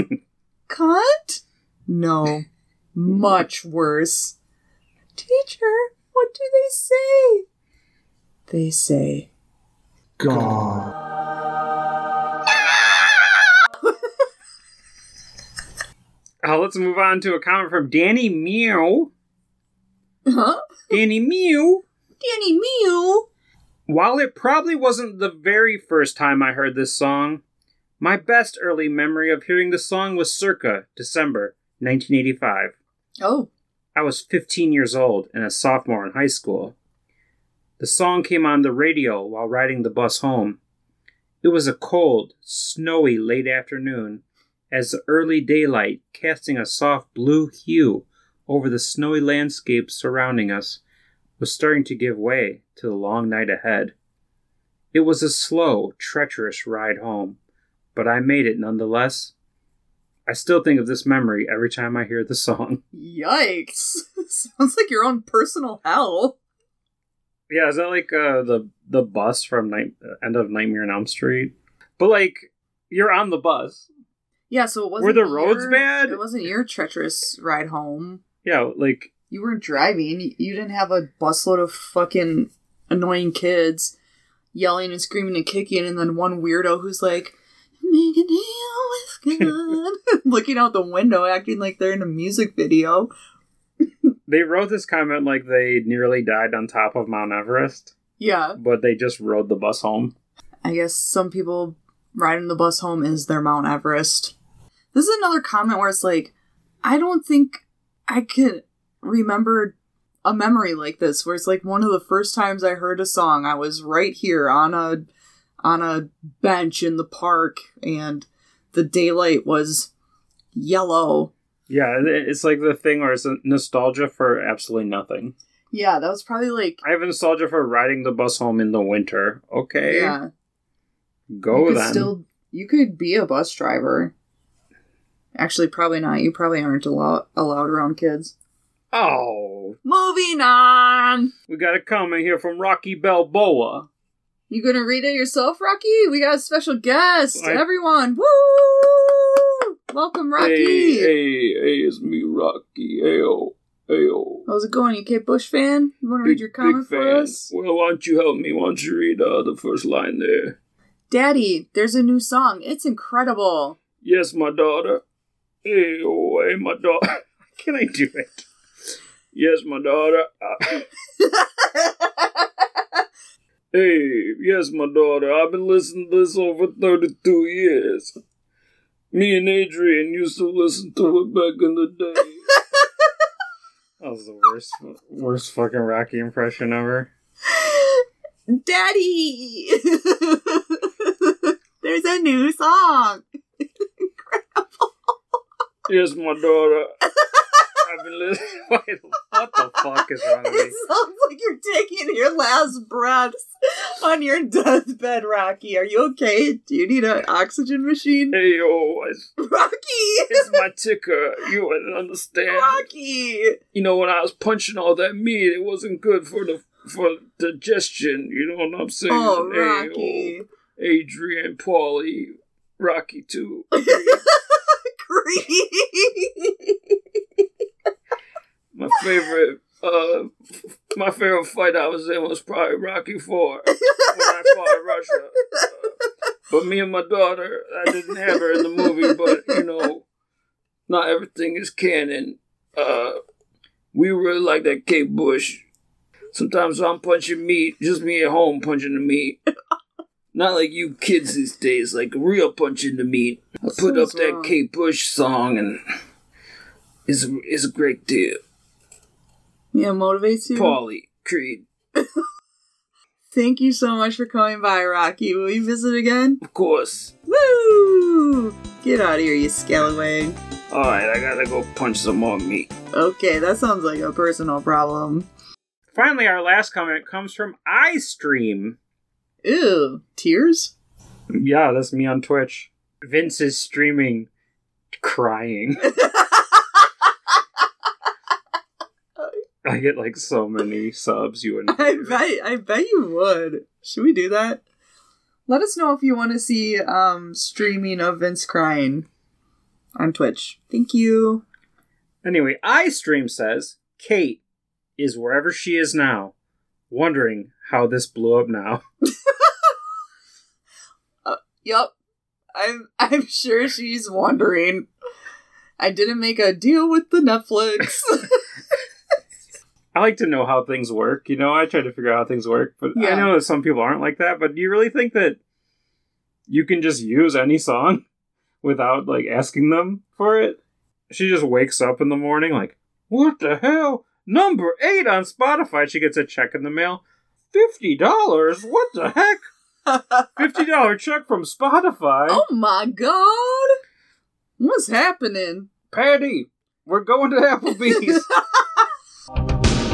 [SPEAKER 5] Cunt? No, much worse. Teacher, what do they say? They say,
[SPEAKER 2] God.
[SPEAKER 3] Uh, let's move on to a comment from Danny Mew.
[SPEAKER 5] huh?
[SPEAKER 3] Danny Mew.
[SPEAKER 5] Danny Mew?
[SPEAKER 3] While it probably wasn't the very first time I heard this song, my best early memory of hearing the song was circa December 1985.
[SPEAKER 5] Oh,
[SPEAKER 3] I was 15 years old and a sophomore in high school. The song came on the radio while riding the bus home. It was a cold, snowy late afternoon, as the early daylight, casting a soft blue hue over the snowy landscape surrounding us, was starting to give way to the long night ahead. It was a slow, treacherous ride home, but I made it nonetheless. I still think of this memory every time I hear the song.
[SPEAKER 5] yikes! Sounds like your own personal hell.
[SPEAKER 3] Yeah, is that like uh, the the bus from night end of Nightmare on Elm Street? But like, you're on the bus.
[SPEAKER 5] Yeah, so it wasn't.
[SPEAKER 3] Were the roads
[SPEAKER 5] your-
[SPEAKER 3] bad?
[SPEAKER 5] It wasn't your treacherous ride home.
[SPEAKER 3] Yeah, like
[SPEAKER 5] You weren't driving. You- You didn't have a busload of fucking annoying kids yelling and screaming and kicking, and then one weirdo who's like, "Make a deal with God," looking out the window, acting like they're in a music video.
[SPEAKER 3] they wrote this comment like they nearly died on top of Mount Everest,
[SPEAKER 5] Yeah,
[SPEAKER 3] but they just rode the bus home.
[SPEAKER 5] I guess some people riding the bus home is their Mount Everest. This is another comment where it's like, I don't think I could remember a memory like this, where it's like one of the first times I heard a song, I was right here on a on a bench in the park, and the daylight was yellow.
[SPEAKER 3] Yeah, it's like the thing where it's a nostalgia for absolutely nothing.
[SPEAKER 5] Yeah, that was probably like
[SPEAKER 3] I have nostalgia for riding the bus home in the winter. Okay,
[SPEAKER 5] yeah.
[SPEAKER 3] go
[SPEAKER 5] you could
[SPEAKER 3] then.
[SPEAKER 5] still you could be a bus driver. Actually, probably not. You probably aren't allow- allowed around kids.
[SPEAKER 3] Oh,
[SPEAKER 5] Moving on.
[SPEAKER 3] we got a comment here from Rocky Balboa.
[SPEAKER 5] You gonna read it yourself, Rocky? We got a special guest.
[SPEAKER 3] I-
[SPEAKER 5] Everyone, woo! Welcome, Rocky.
[SPEAKER 3] Hey, hey, hey, it's me, Rocky. Ayo, ayo.
[SPEAKER 5] How's it going? You Kate Bush fan? You want to read your comment for us?
[SPEAKER 3] Well, why don't you help me? Why don't you read uh, the first line there?
[SPEAKER 5] Daddy, there's a new song. It's incredible.
[SPEAKER 3] Yes, my daughter. Hey, oh, hey, my daughter. Can I do it? Yes, my daughter. Hey, yes, my daughter. I've been listening to this over 32 years. Me and Adrian used to listen to it back in the day. that was the worst, worst fucking Rocky impression ever.
[SPEAKER 5] Daddy, there's a new song.
[SPEAKER 3] Yes, my daughter. I've been listening. Wait, what the fuck is wrong with me?
[SPEAKER 5] It sounds like you're taking your last breaths on your deathbed, Rocky. Are you okay? Do you need an oxygen machine?
[SPEAKER 3] Hey, yo, it's,
[SPEAKER 5] Rocky!
[SPEAKER 3] it's my ticker. You wouldn't understand.
[SPEAKER 5] Rocky!
[SPEAKER 3] You know, when I was punching all that meat, it wasn't good for the for digestion. You know what I'm saying?
[SPEAKER 5] Oh,
[SPEAKER 3] Hey,
[SPEAKER 5] Rocky.
[SPEAKER 3] oh, Adrian, Paulie, Rocky too. My favorite, uh, my favorite fight I was in was probably Rocky Four when I fought Russia. Uh, but me and my daughter, I didn't have her in the movie, but you know, not everything is canon. Uh, we really like that Kate Bush. Sometimes I'm punching meat, just me at home punching the meat. Not like you kids these days, like real punch in the meat. I put up
[SPEAKER 5] Sounds
[SPEAKER 3] that
[SPEAKER 5] wrong.
[SPEAKER 3] Kate Bush song and it's, it's a great deal.
[SPEAKER 5] Yeah, motivates you.
[SPEAKER 3] Paulie, Creed,
[SPEAKER 5] Thank you so much for coming by, Rocky. Will you visit again?
[SPEAKER 3] of course.
[SPEAKER 5] Woo! Get out of here, you scallywag.
[SPEAKER 3] Alright, I gotta go punch some more meat.
[SPEAKER 5] Okay, that sounds like a personal problem.
[SPEAKER 3] Finally, our last comment comes from iStream.
[SPEAKER 5] Ew, tears?
[SPEAKER 3] Yeah, that's me on Twitch. Vince is streaming, crying. I get like so many subs. You wouldn't.
[SPEAKER 5] I bet I bet you would. Should we do that? Let us know if you want to see um streaming of Vince crying on Twitch. Thank you.
[SPEAKER 3] Anyway, iStream says Kate is wherever she is now, wondering how this blew up now.
[SPEAKER 5] Uh, yep, I'm I'm sure she's wondering. I didn't make a deal with the Netflix.
[SPEAKER 3] I like to know how things work. You know, I try to figure out how things work, but I know that some people aren't like that. But do you really think that you can just use any song without like asking them for it? She just wakes up in the morning like, "What the hell? Number eight on Spotify." She gets a check in the mail, fifty dollars. What the heck? Fifty dollar check from Spotify.
[SPEAKER 5] oh my god! What's happening?
[SPEAKER 3] Paddy, we're going to Applebee's.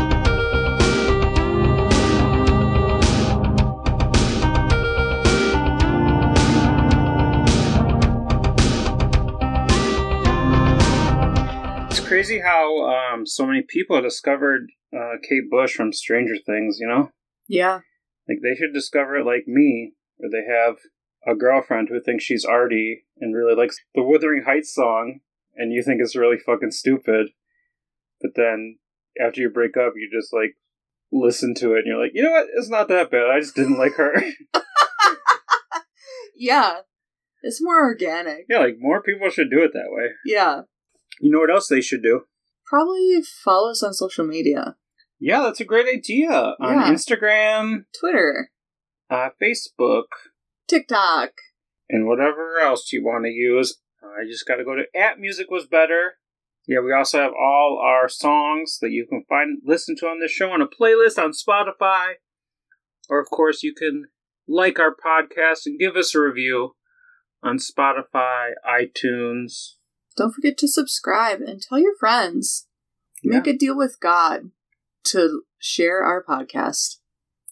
[SPEAKER 3] it's crazy how um, so many people discovered uh, Kate Bush from Stranger Things, you know?
[SPEAKER 5] Yeah.
[SPEAKER 3] Like, they should discover it like me, where they have a girlfriend who thinks she's arty and really likes the Wuthering Heights song, and you think it's really fucking stupid. But then after you break up, you just like listen to it and you're like, you know what? It's not that bad. I just didn't like her.
[SPEAKER 5] Yeah. It's more organic.
[SPEAKER 3] yeah, like more people should do it that way.
[SPEAKER 5] Yeah.
[SPEAKER 3] You know what else they should do?
[SPEAKER 5] Probably follow us on social media.
[SPEAKER 3] Yeah, that's a great idea. On
[SPEAKER 5] Yeah.
[SPEAKER 3] Instagram,
[SPEAKER 5] Twitter,
[SPEAKER 3] uh, Facebook,
[SPEAKER 5] TikTok.
[SPEAKER 3] and whatever else you want to use. Uh, I just got to go to at music was better. Yeah, we also have all our songs that you can find listen to on this show on a playlist on Spotify. Or of course you can like our podcast and give us a review on Spotify, iTunes.
[SPEAKER 5] Don't forget to subscribe and tell your friends. Make a deal with God to share our podcast.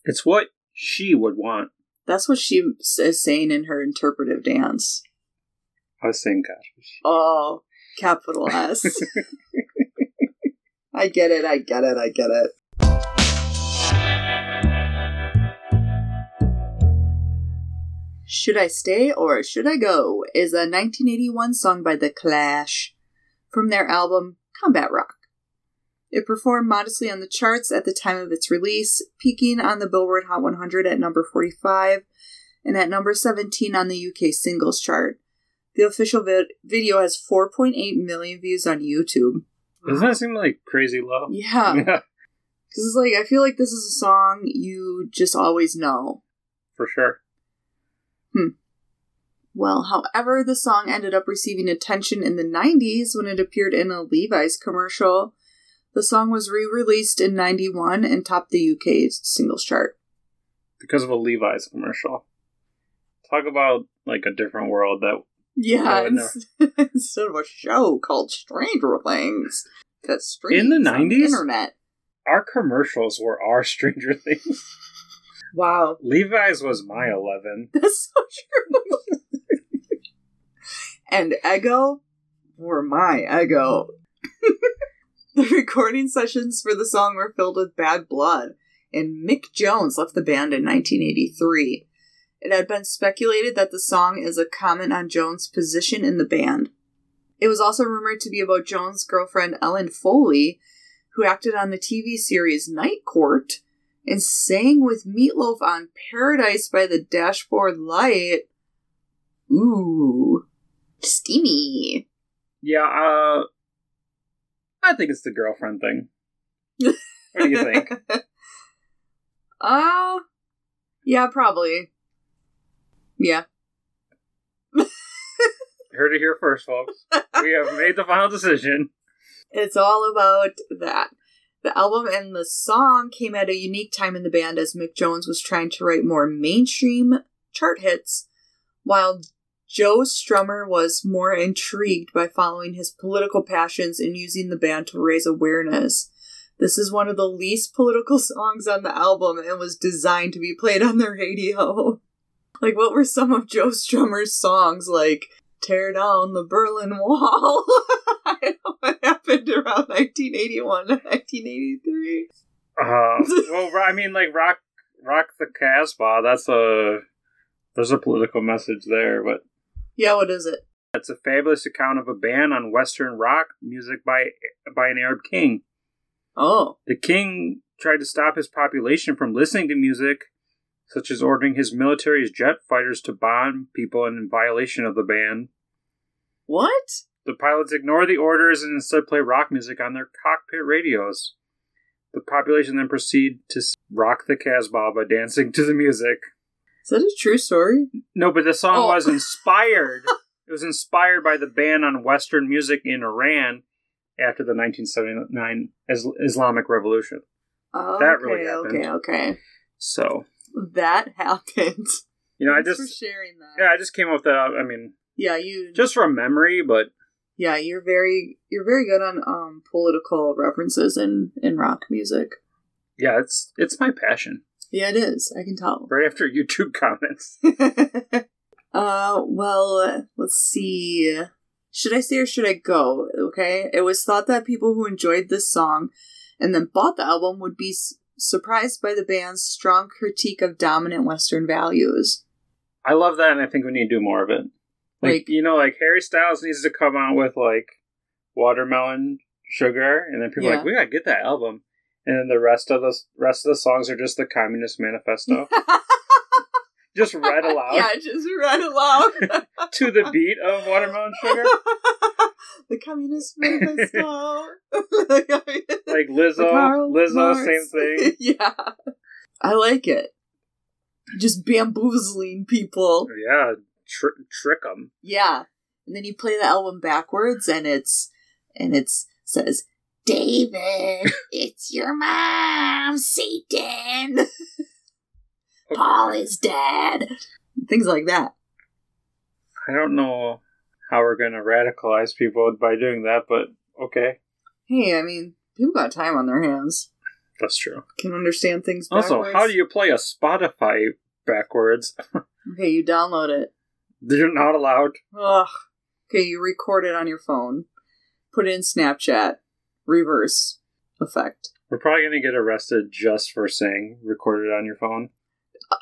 [SPEAKER 3] It's what she would want.
[SPEAKER 5] That's what she is saying in her interpretive dance.
[SPEAKER 3] I was saying gosh.
[SPEAKER 5] Oh, capital S. I get it, I get it, I get it. Should I Stay or Should I Go is a 1981 song by The Clash from their album Combat Rock. It performed modestly on the charts at the time of its release, peaking on the Billboard Hot 100 at number 45 and at number 17 on the UK singles chart. The official vid- video has 4.8 million views on YouTube.
[SPEAKER 3] Doesn't that seem like crazy low?
[SPEAKER 5] Yeah,
[SPEAKER 3] Yeah,
[SPEAKER 5] because it's like I feel like this is a song you just always know.
[SPEAKER 3] for sure. Hmm.
[SPEAKER 5] Well, however, the song ended up receiving attention in the 90s when it appeared in a Levi's commercial. The song was re released in 91 and topped the UK's singles chart.
[SPEAKER 3] Because of a Levi's commercial. Talk about like a different world that
[SPEAKER 5] Yeah,
[SPEAKER 3] no.
[SPEAKER 5] ins- instead of a show called Stranger Things. That
[SPEAKER 3] In the
[SPEAKER 5] streams on
[SPEAKER 3] 90s?
[SPEAKER 5] internet.
[SPEAKER 3] our commercials were our Stranger Things.
[SPEAKER 5] Wow.
[SPEAKER 3] Levi's was my 11.
[SPEAKER 5] That's so true. and Ego were my Ego. the recording sessions for the song were filled with bad blood, and Mick Jones left the band in 1983. It had been speculated that the song is a comment on Jones' position in the band. It was also rumored to be about Jones' girlfriend Ellen Foley, who acted on the TV series Night Court and sang with Meat Loaf on Paradise by the Dashboard Light. Ooh. Steamy.
[SPEAKER 3] Yeah, uh I think it's the girlfriend thing. What do you think?
[SPEAKER 5] Uh, yeah, probably. Yeah.
[SPEAKER 3] Heard it here first, folks. We have made the final decision.
[SPEAKER 5] It's all about that. The album and the song came at a unique time in the band as Mick Jones was trying to write more mainstream chart hits, while Joe Strummer was more intrigued by following his political passions and using the band to raise awareness. This is one of the least political songs on the album and was designed to be played on the radio. Like, what were some of Joe Strummer's songs? Like, Tear Down the Berlin Wall. I don't know what happened around 1981 to 1983.
[SPEAKER 3] Uh, well, I mean, like rock, rock the Casbah. That's a there's a political message there, but
[SPEAKER 5] Yeah, what is it?
[SPEAKER 3] it's a fabulous account of a ban on Western rock music by by an Arab king.
[SPEAKER 5] Oh.
[SPEAKER 3] The king tried to stop his population from listening to music, such as ordering his military's jet fighters to bomb people in violation of the ban.
[SPEAKER 5] What?
[SPEAKER 3] The pilots ignore the orders and instead play rock music on their cockpit radios. The population then proceed to rock the Casbah by dancing to the music.
[SPEAKER 5] Is that a true story?
[SPEAKER 3] No, but the song
[SPEAKER 5] Oh.
[SPEAKER 3] was inspired. it was inspired by the ban on Western music in Iran after the 1979 Islamic Revolution.
[SPEAKER 5] Oh,
[SPEAKER 3] That
[SPEAKER 5] okay,
[SPEAKER 3] really happened.
[SPEAKER 5] okay, okay.
[SPEAKER 3] So,
[SPEAKER 5] That happened.
[SPEAKER 3] you know, I just
[SPEAKER 5] for sharing that.
[SPEAKER 3] yeah, I just came up with that. I mean,
[SPEAKER 5] yeah, you
[SPEAKER 3] just from memory, but
[SPEAKER 5] yeah, you're very you're very good on um political references in in rock music.
[SPEAKER 3] yeah, it's it's my passion.
[SPEAKER 5] Yeah, it is. I can tell.
[SPEAKER 3] Right after YouTube comments.
[SPEAKER 5] uh, well, let's see. Should I say or should I go? Okay. It was thought that people who enjoyed this song and then bought the album would be s- surprised by the band's strong critique of dominant Western values.
[SPEAKER 3] I love that, and I think we need to do more of it. Like,
[SPEAKER 5] Like-
[SPEAKER 3] you know, like Harry Styles needs to come out with like watermelon sugar, and then people are like, we gotta get that album. And then the rest of the rest of the songs are just the Communist Manifesto, just read aloud
[SPEAKER 5] yeah, just read aloud.
[SPEAKER 3] to the beat of Watermelon Sugar.
[SPEAKER 5] the Communist Manifesto.
[SPEAKER 3] Like Lizzo, Lizzo,
[SPEAKER 5] Marx.
[SPEAKER 3] same thing.
[SPEAKER 5] yeah. I like it. Just bamboozling people.
[SPEAKER 3] Yeah, tr- trick them.
[SPEAKER 5] Yeah. And then you play the album backwards and it's and it's says David, it's your mom, Satan. Paul is dead. Things like that.
[SPEAKER 3] I don't know how we're gonna radicalize people by doing that, but okay,
[SPEAKER 5] Hey, I mean, people got time on their hands.
[SPEAKER 3] that's true.
[SPEAKER 5] Can understand things backwards.
[SPEAKER 3] Also, how do you play a Spotify backwards?
[SPEAKER 5] Okay, you download it.
[SPEAKER 3] They're not allowed.
[SPEAKER 5] Ugh. Okay, you record it on your phone. Put it in Snapchat. Reverse effect.
[SPEAKER 3] We're probably gonna get arrested just for saying recorded on your phone.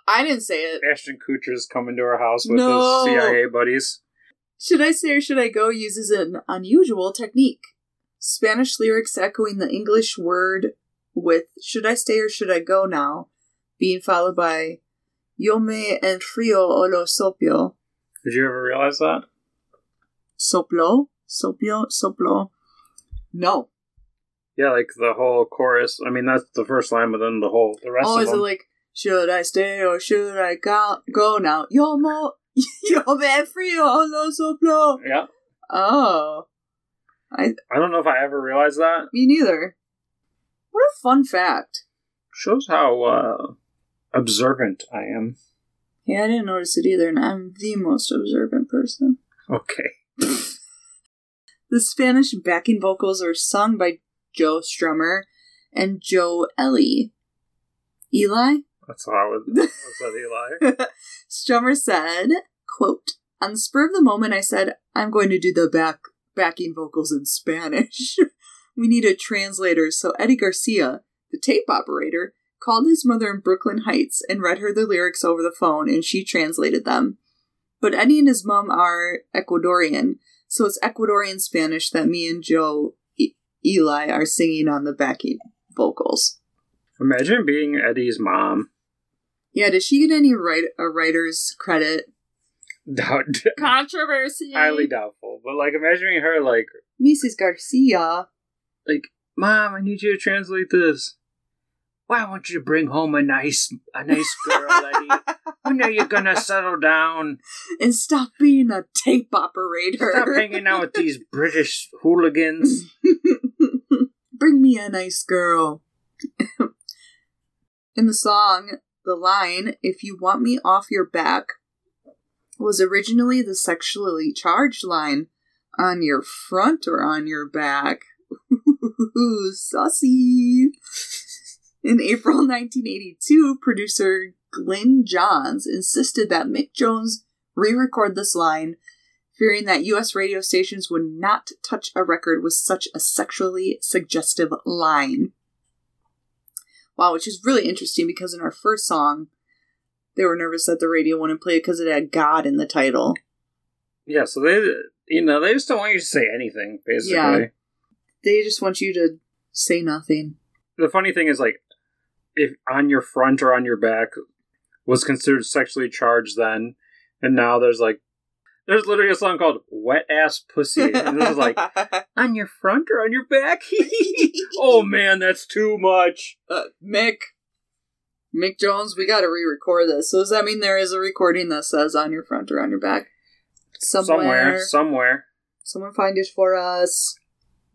[SPEAKER 5] I didn't say it.
[SPEAKER 3] Ashton Kutcher's coming to our house with
[SPEAKER 5] No.
[SPEAKER 3] his CIA buddies.
[SPEAKER 5] Should I say or should I go uses an unusual technique. Spanish lyrics echoing the English word with should I stay or should I go now, being followed by yo me enfrio o lo sopio.
[SPEAKER 3] Did you ever realize that?
[SPEAKER 5] Soplo? Sopio? Soplo? No.
[SPEAKER 3] Yeah, like the whole chorus. I mean, that's the first line, but then the whole the rest
[SPEAKER 5] Oh,
[SPEAKER 3] of
[SPEAKER 5] is it like should I stay or should I go, go now? Yo mo yo me enfrio o lo soplo.
[SPEAKER 3] yeah,
[SPEAKER 5] Oh.
[SPEAKER 3] I don't know if I ever realized that.
[SPEAKER 5] Me neither. What a fun fact.
[SPEAKER 3] Shows how uh, observant I am.
[SPEAKER 5] Yeah, I didn't notice it either, and I'm the most observant person.
[SPEAKER 3] Okay.
[SPEAKER 5] The Spanish backing vocals are sung by Joe Strummer and Joe Ellie. Eli?
[SPEAKER 3] That's how I would. What's that, Eli?
[SPEAKER 5] Strummer said, quote, On the spur of the moment, I said, I'm going to do the back backing vocals in Spanish. we need a translator, so Eddie Garcia, the tape operator, called his mother in Brooklyn Heights and read her the lyrics over the phone, and she translated them. But Eddie and his mom are Ecuadorian, so it's Ecuadorian Spanish that me and Joe Eli are singing on the backing vocals.
[SPEAKER 3] Imagine being Eddie's mom.
[SPEAKER 5] Yeah, did she get any write- a writer's credit?
[SPEAKER 3] Doubt,
[SPEAKER 5] Controversy.
[SPEAKER 3] highly doubtful. But like, imagining her like,
[SPEAKER 5] Mrs. Garcia.
[SPEAKER 3] like, Mom, I need you to translate this. Why won't you bring home a nice, a nice girl, Eddie? When are you gonna settle down?
[SPEAKER 5] and stop being a tape operator.
[SPEAKER 3] Stop hanging out with these British hooligans.
[SPEAKER 5] Bring me a nice girl. In the song, the line, if you want me off your back, was originally the sexually charged line, on your front or on your back. Ooh, saucy. In April 1982, producer Glyn Johns insisted that Mick Jones re record this line, fearing that U.S. radio stations would not touch a record with such a sexually suggestive line. Wow, which is really interesting because in our first song, they were nervous that the radio wouldn't play it because it had God in the title.
[SPEAKER 3] Yeah, so they, you know, they just don't want you to say anything, basically.
[SPEAKER 5] Yeah. They just want you to say nothing.
[SPEAKER 3] The funny thing is, like, if on your front or on your back was considered sexually charged then, and now there's like, There's literally a song called "Wet Ass Pussy," and this is like on your front or on your back. oh man, that's too much.
[SPEAKER 5] uh, Mick. Mick Jones, we gotta re record this. So does that mean there is a recording that says on your front or on your back? Somewhere.
[SPEAKER 3] Somewhere, somewhere.
[SPEAKER 5] Someone find it for us.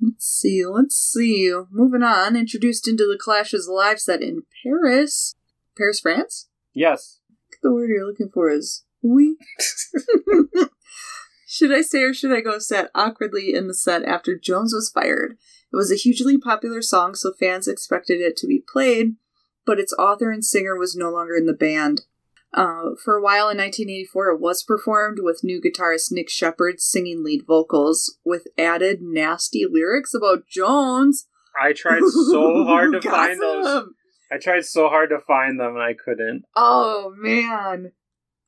[SPEAKER 5] Let's see, let's see. Moving on, introduced into the Clash's live set in Paris. Paris, France?
[SPEAKER 3] Yes.
[SPEAKER 5] The word you're looking for is we. should I stay or should I go sat awkwardly in the set after Jones was fired? It was a hugely popular song, so fans expected it to be played, but its author and singer was no longer in the band. Uh, for a while in 1984, it was performed with new guitarist Nick Sheppard singing lead vocals with added nasty lyrics about Jones.
[SPEAKER 3] I tried so hard to find those. I tried so hard to find them and I couldn't.
[SPEAKER 5] Oh man,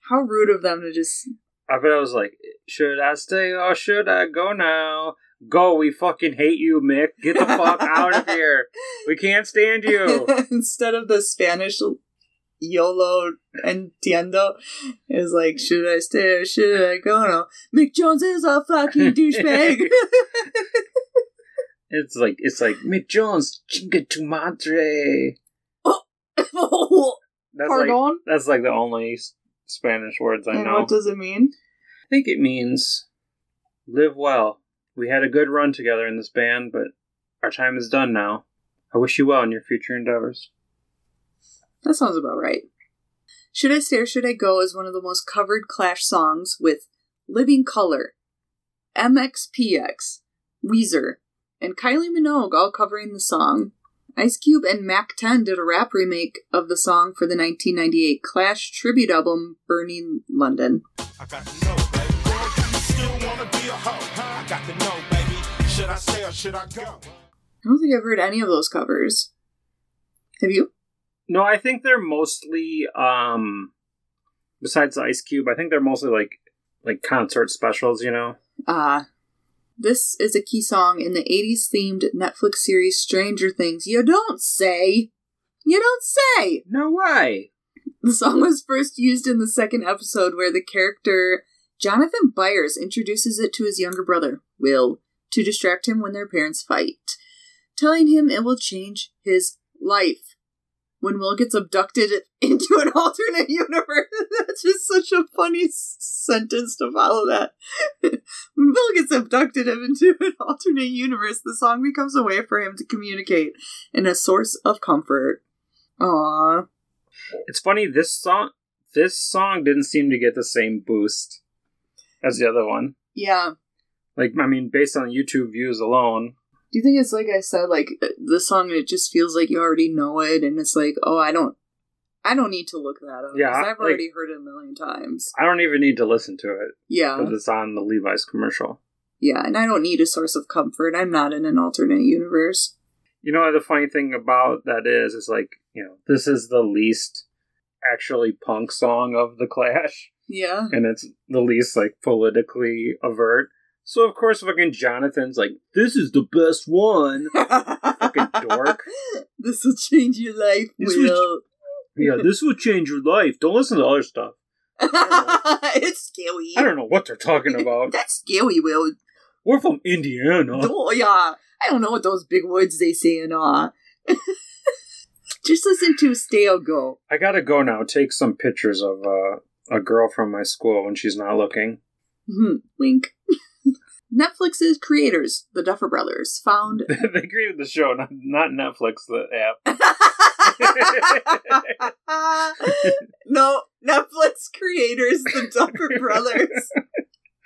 [SPEAKER 5] how rude of them to just.
[SPEAKER 3] I bet I was like, should I stay or should I go now? Go, we fucking hate you, Mick. Get the fuck out of here. We can't stand you.
[SPEAKER 5] Instead of the Spanish YOLO entiendo, is like, should I stay or should I go now? Mick Jones is a fucking douchebag.
[SPEAKER 3] It's like it's like Mick Jones, chinga tu madre. That's like that's like the only Spanish words I
[SPEAKER 5] and
[SPEAKER 3] know.
[SPEAKER 5] what does it mean?
[SPEAKER 3] I think it means live well. We had a good run together in this band, but our time is done now. I wish you well in your future endeavors.
[SPEAKER 5] That sounds about right. Should I Stay or Should I Go is one of the most covered Clash songs with Living Colour, MXPX, Weezer, and Kylie Minogue all covering the song. Ice Cube and Mack 10 did a rap remake of the song for the 1998 Clash tribute album Burning London.
[SPEAKER 6] I got to know, baby. Do you still wanna be a hoe? I got to know, baby. Should I stay or should I go?
[SPEAKER 5] I don't think I've heard any of those covers. Have you?
[SPEAKER 3] No, I think they're mostly um besides Ice Cube, I think they're mostly like like concert specials, you know.
[SPEAKER 5] Ah. This is a key song in the 80s themed Netflix series Stranger Things. You don't say! You don't say!
[SPEAKER 3] No way.
[SPEAKER 5] The song was first used in the second episode where the character Jonathan Byers introduces it to his younger brother, Will, to distract him when their parents fight, telling him it will change his life. When Will gets abducted into an alternate universe, that's just such a funny s- sentence to follow that. when Will gets abducted into an alternate universe, the song becomes a way for him to communicate and a source of comfort. Aww.
[SPEAKER 3] It's funny this song this song didn't seem to get the same boost as the other one.
[SPEAKER 5] Yeah.
[SPEAKER 3] Like I mean based on YouTube views alone,
[SPEAKER 5] Do you think it's like I said, like uh, the song? It just feels like you already know it, and it's like, oh, I don't, I don't need to look that up.
[SPEAKER 3] Yeah,
[SPEAKER 5] I've
[SPEAKER 3] like-
[SPEAKER 5] already heard it a million times.
[SPEAKER 3] I don't even need to listen to it
[SPEAKER 5] Yeah,
[SPEAKER 3] because it's on the Levi's commercial.
[SPEAKER 5] yeah, and I don't need a source of comfort. I'm not in an alternate universe.
[SPEAKER 3] You know the funny thing about that is is like, you know, this is the least actually punk song of the Clash.
[SPEAKER 5] Yeah,
[SPEAKER 3] and it's the least like politically avert. So of course fucking Jonathan's like, this is the best one.
[SPEAKER 5] fucking
[SPEAKER 3] dork.
[SPEAKER 5] This will change your life,
[SPEAKER 3] This will-. Yeah, this will change your life. Don't listen to other stuff.
[SPEAKER 5] it's scary.
[SPEAKER 3] I don't know what they're talking about.
[SPEAKER 5] That's scary, Will.
[SPEAKER 3] We're from Indiana.
[SPEAKER 5] Oh yeah, I don't know what those big words they say and ah. Just listen to Stay or Go.
[SPEAKER 3] I gotta go now. Take some pictures of uh, a girl from my school when she's not looking.
[SPEAKER 5] Mhm. Wink. Netflix's creators, the Duffer Brothers, found.
[SPEAKER 3] they created the show, not, not Netflix, the app.
[SPEAKER 5] no, Netflix creators, the Duffer Brothers.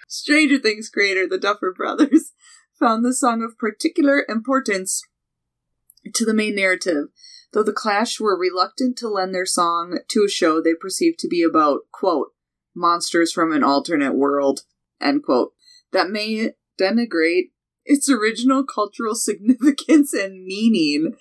[SPEAKER 5] Stranger Things creator, the Duffer Brothers, found the song of particular importance to the main narrative. Though the Clash were reluctant to lend their song to a show they perceived to be about, quote, monsters from an alternate world, end quote, that may denigrate its original cultural significance and meaning.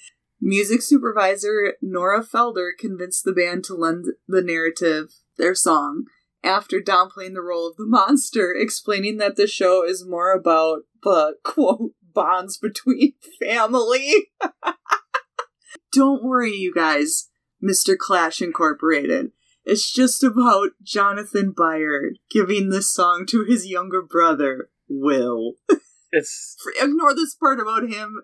[SPEAKER 5] Music supervisor Nora Felder convinced the band to lend the narrative their song after downplaying the role of the monster, explaining that the show is more about the quote bonds between family. Don't worry, you guys, Mr. Clash Incorporated. It's just about Jonathan Byers giving this song to his younger brother, Will.
[SPEAKER 3] It's
[SPEAKER 5] Ignore this part about him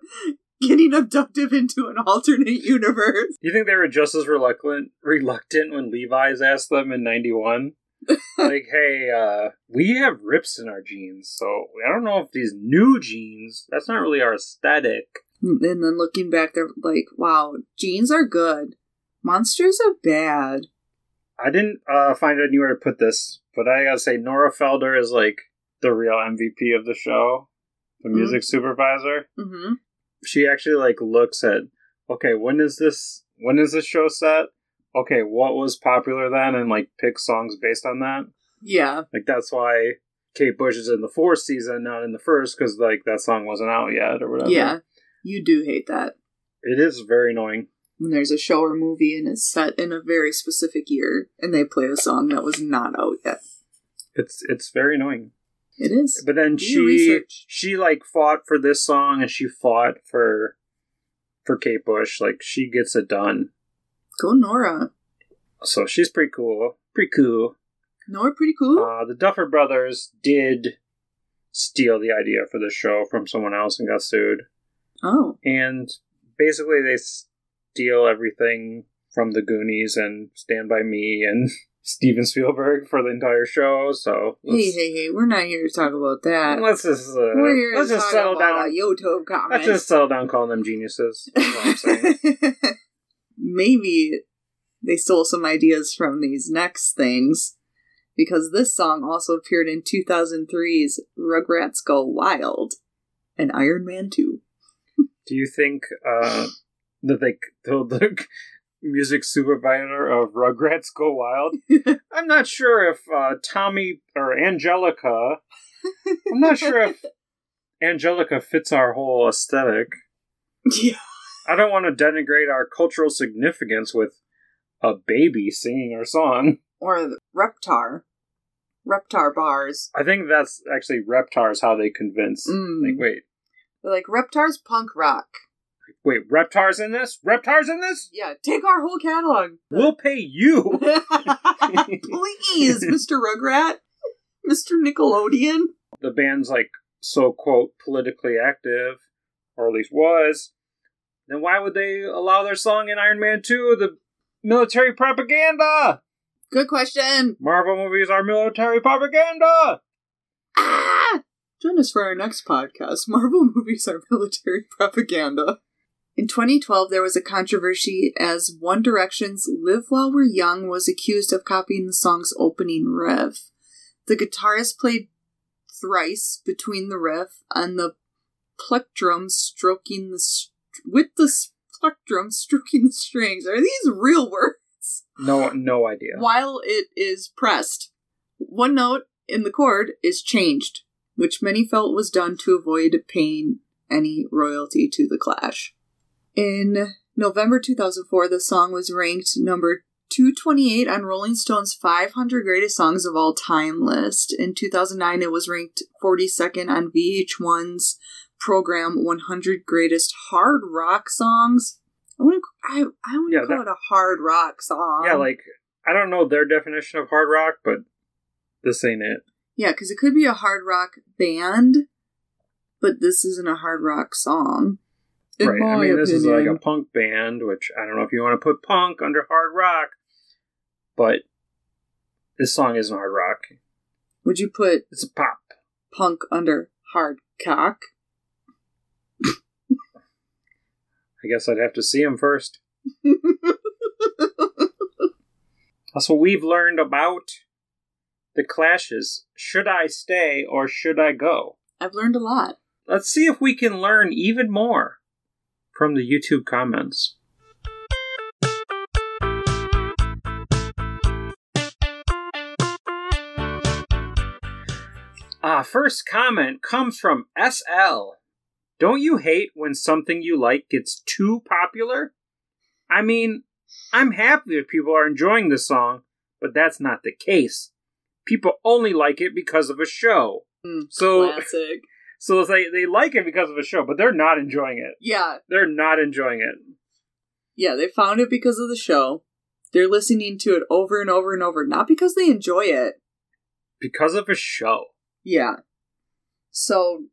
[SPEAKER 5] getting abducted into an alternate universe.
[SPEAKER 3] Do you think they were just as reluctant reluctant when Levi's asked them in '91? like, hey, uh, we have rips in our jeans, so I don't know if these new jeans. That's not really our aesthetic.
[SPEAKER 5] And then looking back, they're like, wow, jeans are good. Monsters are bad.
[SPEAKER 3] I didn't uh, find anywhere to put this, but I gotta say, Nora Felder is like the real MVP of the show, the music supervisor.
[SPEAKER 5] hmm
[SPEAKER 3] She actually like looks at, okay, when is this? When is this show set? Okay, what was popular then, and like pick songs based on that.
[SPEAKER 5] Yeah.
[SPEAKER 3] Like that's why Kate Bush is in the fourth season, not in the first, because like that song wasn't out yet or whatever.
[SPEAKER 5] Yeah. You do hate that.
[SPEAKER 3] it is very annoying.
[SPEAKER 5] When there's a show or movie and it's set in a very specific year and they play a song that was not out yet.
[SPEAKER 3] It's it's very annoying.
[SPEAKER 5] It is.
[SPEAKER 3] But then
[SPEAKER 5] Do
[SPEAKER 3] she she like fought for this song and she fought for for Kate Bush. Like she gets it done.
[SPEAKER 5] Go Nora.
[SPEAKER 3] So she's pretty cool. Pretty cool.
[SPEAKER 5] Nora pretty cool.
[SPEAKER 3] Uh, the Duffer Brothers did steal the idea for the show from someone else and got sued.
[SPEAKER 5] oh.
[SPEAKER 3] And basically, they steal everything from the Goonies and Stand By Me and Steven Spielberg for the entire show. So
[SPEAKER 5] Hey, hey, hey, we're not here to talk about that.
[SPEAKER 3] let's just uh,
[SPEAKER 5] we're here
[SPEAKER 3] let's
[SPEAKER 5] to
[SPEAKER 3] just
[SPEAKER 5] talk
[SPEAKER 3] settle
[SPEAKER 5] about
[SPEAKER 3] down.
[SPEAKER 5] YouTube comment.
[SPEAKER 3] Let's just settle down calling them geniuses. That's what I'm saying.
[SPEAKER 5] Maybe they stole some ideas from these next things because this song also appeared in 2003's Rugrats Go Wild and Iron Man 2.
[SPEAKER 3] Do you think uh, that they told the music supervisor of Rugrats Go Wild? I'm not sure if uh, Tommy or Angelica. I'm not sure if Angelica fits our whole aesthetic.
[SPEAKER 5] yeah.
[SPEAKER 3] I don't want to denigrate our cultural significance with a baby singing our song.
[SPEAKER 5] Or Reptar. Reptar bars.
[SPEAKER 3] I think that's actually Reptar's how they convince.
[SPEAKER 5] Mm.
[SPEAKER 3] Like, wait,
[SPEAKER 5] They're like, Reptar's punk rock.
[SPEAKER 3] Wait, Reptar's in this? Reptar's in this?
[SPEAKER 5] Yeah, take our whole catalog.
[SPEAKER 3] We'll pay you.
[SPEAKER 5] Please, Mr. Rugrat. Mr. Nickelodeon.
[SPEAKER 3] the band's like so quote politically active, or at least was, then why would they allow their song in Iron Man 2 the military propaganda?
[SPEAKER 5] Good question.
[SPEAKER 3] Marvel movies are military propaganda.
[SPEAKER 5] Ah! Join us for our next podcast. Marvel movies are military propaganda. In 2012, there was a controversy as One Direction's Live While We're Young was accused of copying the song's opening riff. The guitarist played thrice between the riff and the plectrum stroking the st- with the plectrum stroking the strings. Are these real words?
[SPEAKER 3] No, no idea.
[SPEAKER 5] while it is pressed. One note in the chord is changed, which many felt was done to avoid paying any royalty to the Clash. In November 2004, the song was ranked number 228 on Rolling Stone's 500 Greatest Songs of All Time list. In 2009, it was ranked 42nd on VH1's program 100 Greatest Hard Rock Songs. I want to I, I want to
[SPEAKER 3] Yeah,
[SPEAKER 5] call
[SPEAKER 3] that-
[SPEAKER 5] it a hard rock song.
[SPEAKER 3] yeah, like I don't know their definition of hard rock, but this ain't it.
[SPEAKER 5] Yeah, because it could be a hard rock band, but this isn't a hard rock song. In
[SPEAKER 3] right. I mean, this is like a punk band, which I don't know if you want to put punk under hard rock, but this song isn't hard rock.
[SPEAKER 5] Would you put
[SPEAKER 3] It's a pop.
[SPEAKER 5] punk under hard cock?
[SPEAKER 3] I guess I'd have to see him first. That's what we've learned about the clashes. Should I stay or should I go?
[SPEAKER 5] I've learned a lot.
[SPEAKER 3] Let's see if we can learn even more from the YouTube comments. Ah, first comment comes from SL. Don't you hate when something you like gets too popular? I mean, I'm happy that people are enjoying the song, but that's not the case. People only like it because of a show.
[SPEAKER 5] Mm,
[SPEAKER 3] So,
[SPEAKER 5] Classic.
[SPEAKER 3] So it's like they like it because of a show, but they're not enjoying it.
[SPEAKER 5] Yeah,
[SPEAKER 3] They're not enjoying it.
[SPEAKER 5] yeah, they found it because of the show. They're listening to it over and over and over, not because they enjoy it.
[SPEAKER 3] Because of a show.
[SPEAKER 5] Yeah. So,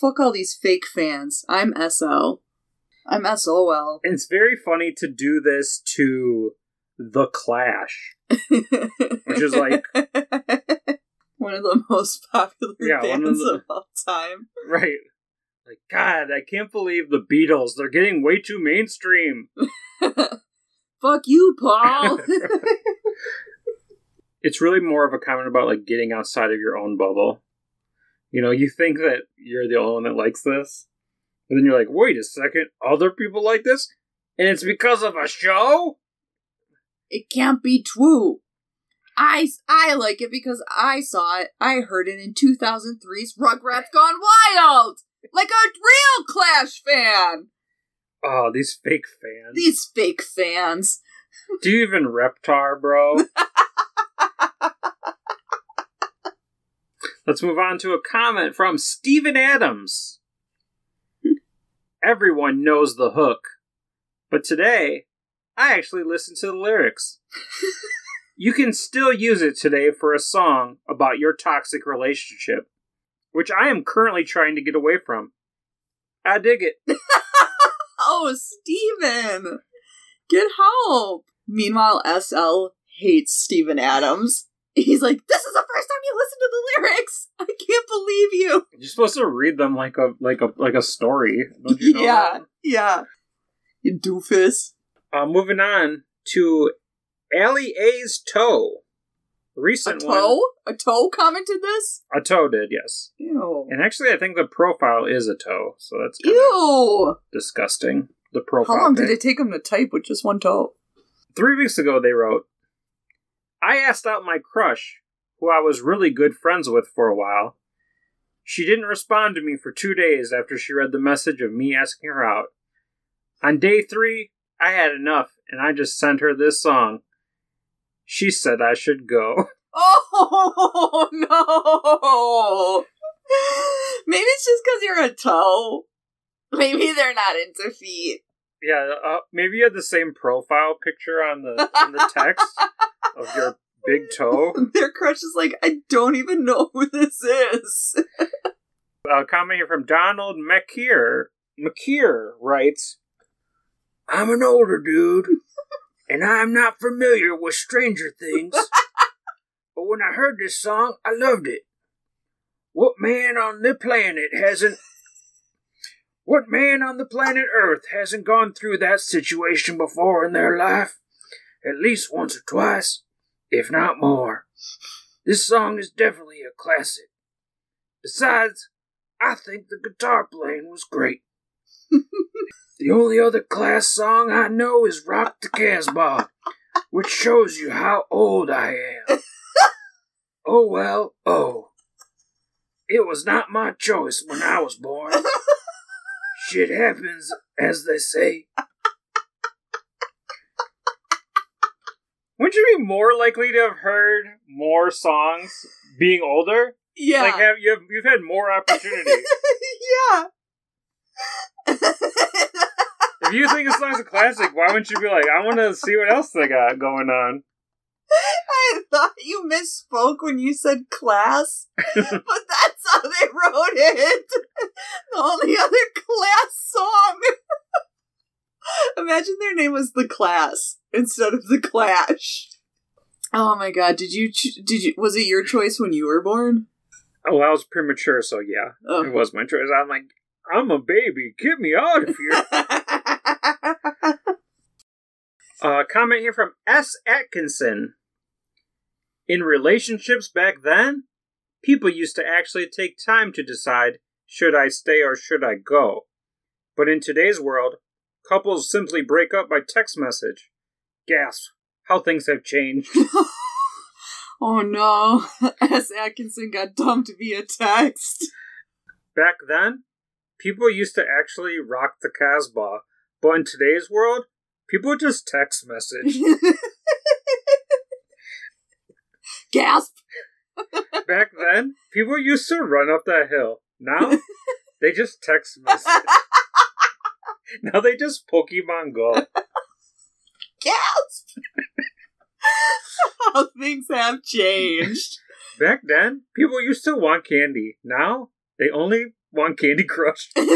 [SPEAKER 5] fuck all these fake fans. I'm SL. I'm SOL.
[SPEAKER 3] And it's very funny to do this to The Clash. Which is like-
[SPEAKER 5] one of the most popular
[SPEAKER 3] Yeah, one of
[SPEAKER 5] bands
[SPEAKER 3] the-
[SPEAKER 5] of all time.
[SPEAKER 3] Right. Like, God, I can't believe the Beatles. They're getting way too mainstream.
[SPEAKER 5] Fuck you, Paul.
[SPEAKER 3] It's really more of a comment about like getting outside of your own bubble. You know, you think that you're the only one that likes this, but then you're like, wait a second, other people like this? And it's because of a show?
[SPEAKER 5] it can't be true. I I like it because I saw it. I heard it in 2003's Rugrats Gone Wild, like a real Clash fan.
[SPEAKER 3] Oh, these fake fans.
[SPEAKER 5] These fake fans.
[SPEAKER 3] Do you even reptar, bro? Let's move on to a comment from Steven Adams. Everyone knows the hook, but today I actually listened to the lyrics. you can still use it today for a song about your toxic relationship, which I am currently trying to get away from. I dig it.
[SPEAKER 5] Oh, Steven! Get help! Meanwhile, SL hates Steven Adams. He's like, This is the first time you listen to the lyrics! I can't believe you!
[SPEAKER 3] You're supposed to read them like a like a like a story. Don't you know
[SPEAKER 5] yeah,
[SPEAKER 3] that?
[SPEAKER 5] yeah. You doofus.
[SPEAKER 3] Uh, moving on to Allie A's toe.
[SPEAKER 5] A
[SPEAKER 3] Recent
[SPEAKER 5] toe?
[SPEAKER 3] one.
[SPEAKER 5] A toe commented this?
[SPEAKER 3] A toe did, yes.
[SPEAKER 5] Ew.
[SPEAKER 3] And actually, I think the profile is a toe, so that's
[SPEAKER 5] Ew!
[SPEAKER 3] disgusting. The profile.
[SPEAKER 5] How long
[SPEAKER 3] pic.
[SPEAKER 5] did it take him to type with just one toe?
[SPEAKER 3] Three weeks ago, they wrote, I asked out my crush, who I was really good friends with for a while. She didn't respond to me for two days after she read the message of me asking her out. On day three, I had enough, and I just sent her this song. She said I should go.
[SPEAKER 5] Oh no! Maybe it's just because you're a toe. Maybe they're not into feet.
[SPEAKER 3] Yeah, uh, maybe you had the same profile picture on the on the text of your big toe.
[SPEAKER 5] Their crush is like, I don't even know who this is.
[SPEAKER 3] A comment here from Donald McKeer. McKeer writes, I'm an older dude, and I'm not familiar with Stranger Things. but when I heard this song, I loved it. What man on the planet hasn't. What man on the planet Earth hasn't gone through that situation before in their life? At least once or twice, if not more. This song is definitely a classic. Besides, I think the guitar playing was great. the only other class song I know is Rock the Casbah, which shows you how old I am. oh well, oh. It was not my choice when I was born. Shit happens, as they say. Wouldn't you be more likely to have heard more songs being older?
[SPEAKER 5] yeah.
[SPEAKER 3] Like have you have, you've had more opportunity.
[SPEAKER 5] yeah.
[SPEAKER 3] If you think a song's a classic, why wouldn't you be like, I want to see what else they got going on?
[SPEAKER 5] I thought you misspoke when you said class, but that's how they wrote it. The only other class song. Imagine their name was The Class instead of The Clash. Oh my god, did you ch- did you was it your choice when you were born?
[SPEAKER 3] Oh, I was premature, so yeah,
[SPEAKER 5] Oh.
[SPEAKER 3] it was my choice. I'm like, I'm a baby. Get me out of here. Uh, comment here from S. Atkinson. In relationships back then, people used to actually take time to decide should I stay or should I go. But in today's world, couples simply break up by text message. Gasp. How things have changed.
[SPEAKER 5] oh no, S. Atkinson got dumped via text.
[SPEAKER 3] Back then, people used to actually rock the Casbah. But in today's world, people just text message.
[SPEAKER 5] Gasp!
[SPEAKER 3] Back then, people used to run up that hill. Now, they just text message. now they just Pokemon Go.
[SPEAKER 5] Gasp! How things have changed.
[SPEAKER 3] Back then, people used to want candy. Now, they only want Candy Crush.
[SPEAKER 5] okay.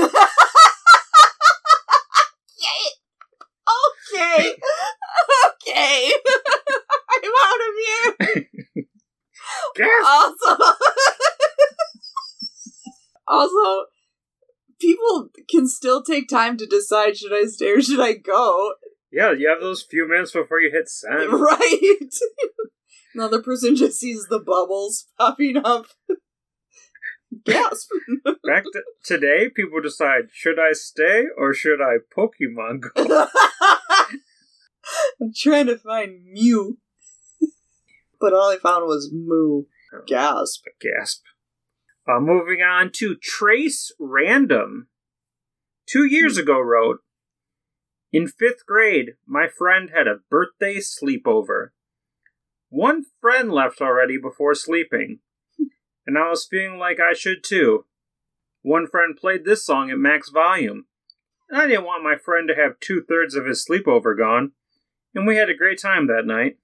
[SPEAKER 5] Okay. I'm out of here. Also, also, people can still take time to decide should I stay or should I go.
[SPEAKER 3] Yeah, you have those few minutes before you hit send.
[SPEAKER 5] Right. Another person just sees the bubbles popping up. Gasp.
[SPEAKER 3] Back to today, people decide should I stay or should I Pokemon Go?
[SPEAKER 5] I'm trying to find Mew. But all I found was Moo. Gasp.
[SPEAKER 3] Gasp. Uh, moving on to Trace Random. Two years ago, wrote In fifth grade, my friend had a birthday sleepover. One friend left already before sleeping, and I was feeling like I should too. One friend played this song at max volume, and I didn't want my friend to have two thirds of his sleepover gone, and we had a great time that night.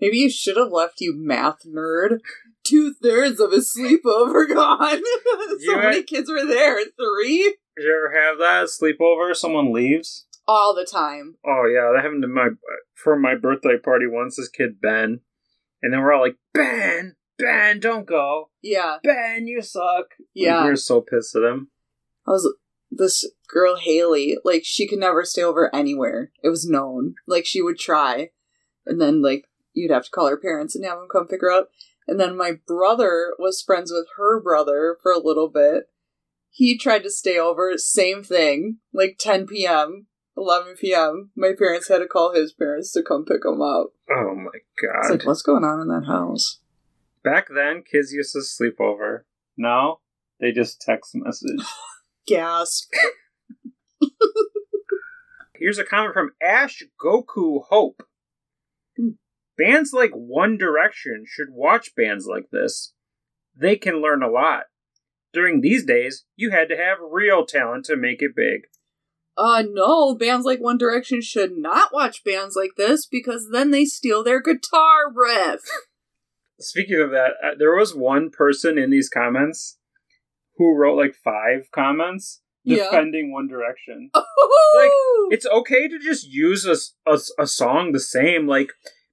[SPEAKER 5] Maybe you should have left, you math nerd. Two thirds of his sleepover gone. so many kids were there. Three?
[SPEAKER 3] Did you ever have that sleepover? Someone leaves?
[SPEAKER 5] All the time.
[SPEAKER 3] Oh yeah, that happened to my for my birthday party once. This kid Ben, and then we're all like, Ben, Ben, don't go,
[SPEAKER 5] Yeah.
[SPEAKER 3] Ben, you suck.
[SPEAKER 5] Yeah.
[SPEAKER 3] Like, we were so pissed at him.
[SPEAKER 5] I was this girl Haley, like she could never stay over anywhere. It was known. Like she would try, and then like you'd have to call her parents and have them come pick her up. And then my brother was friends with her brother for a little bit. He tried to stay over, same thing, like 10 p.m., 11 p.m. My parents had to call his parents to come pick him up.
[SPEAKER 3] Oh my
[SPEAKER 5] It's
[SPEAKER 3] god!
[SPEAKER 5] like, what's going on in that house?
[SPEAKER 3] Back then, kids used to sleep over. Now they just text message.
[SPEAKER 5] Gasp.
[SPEAKER 3] Here's a comment from Ash Goku Hope. Bands like One Direction should watch bands like this. They can learn a lot. During these days, you had to have real talent to make it big.
[SPEAKER 5] Uh, no, bands like One Direction should not watch bands like this because then they steal their guitar riff.
[SPEAKER 3] Speaking of that, uh, there was one person in these comments who wrote like five comments
[SPEAKER 5] Yeah.
[SPEAKER 3] defending One Direction.
[SPEAKER 5] like
[SPEAKER 3] It's okay to just use a a song the same. Like,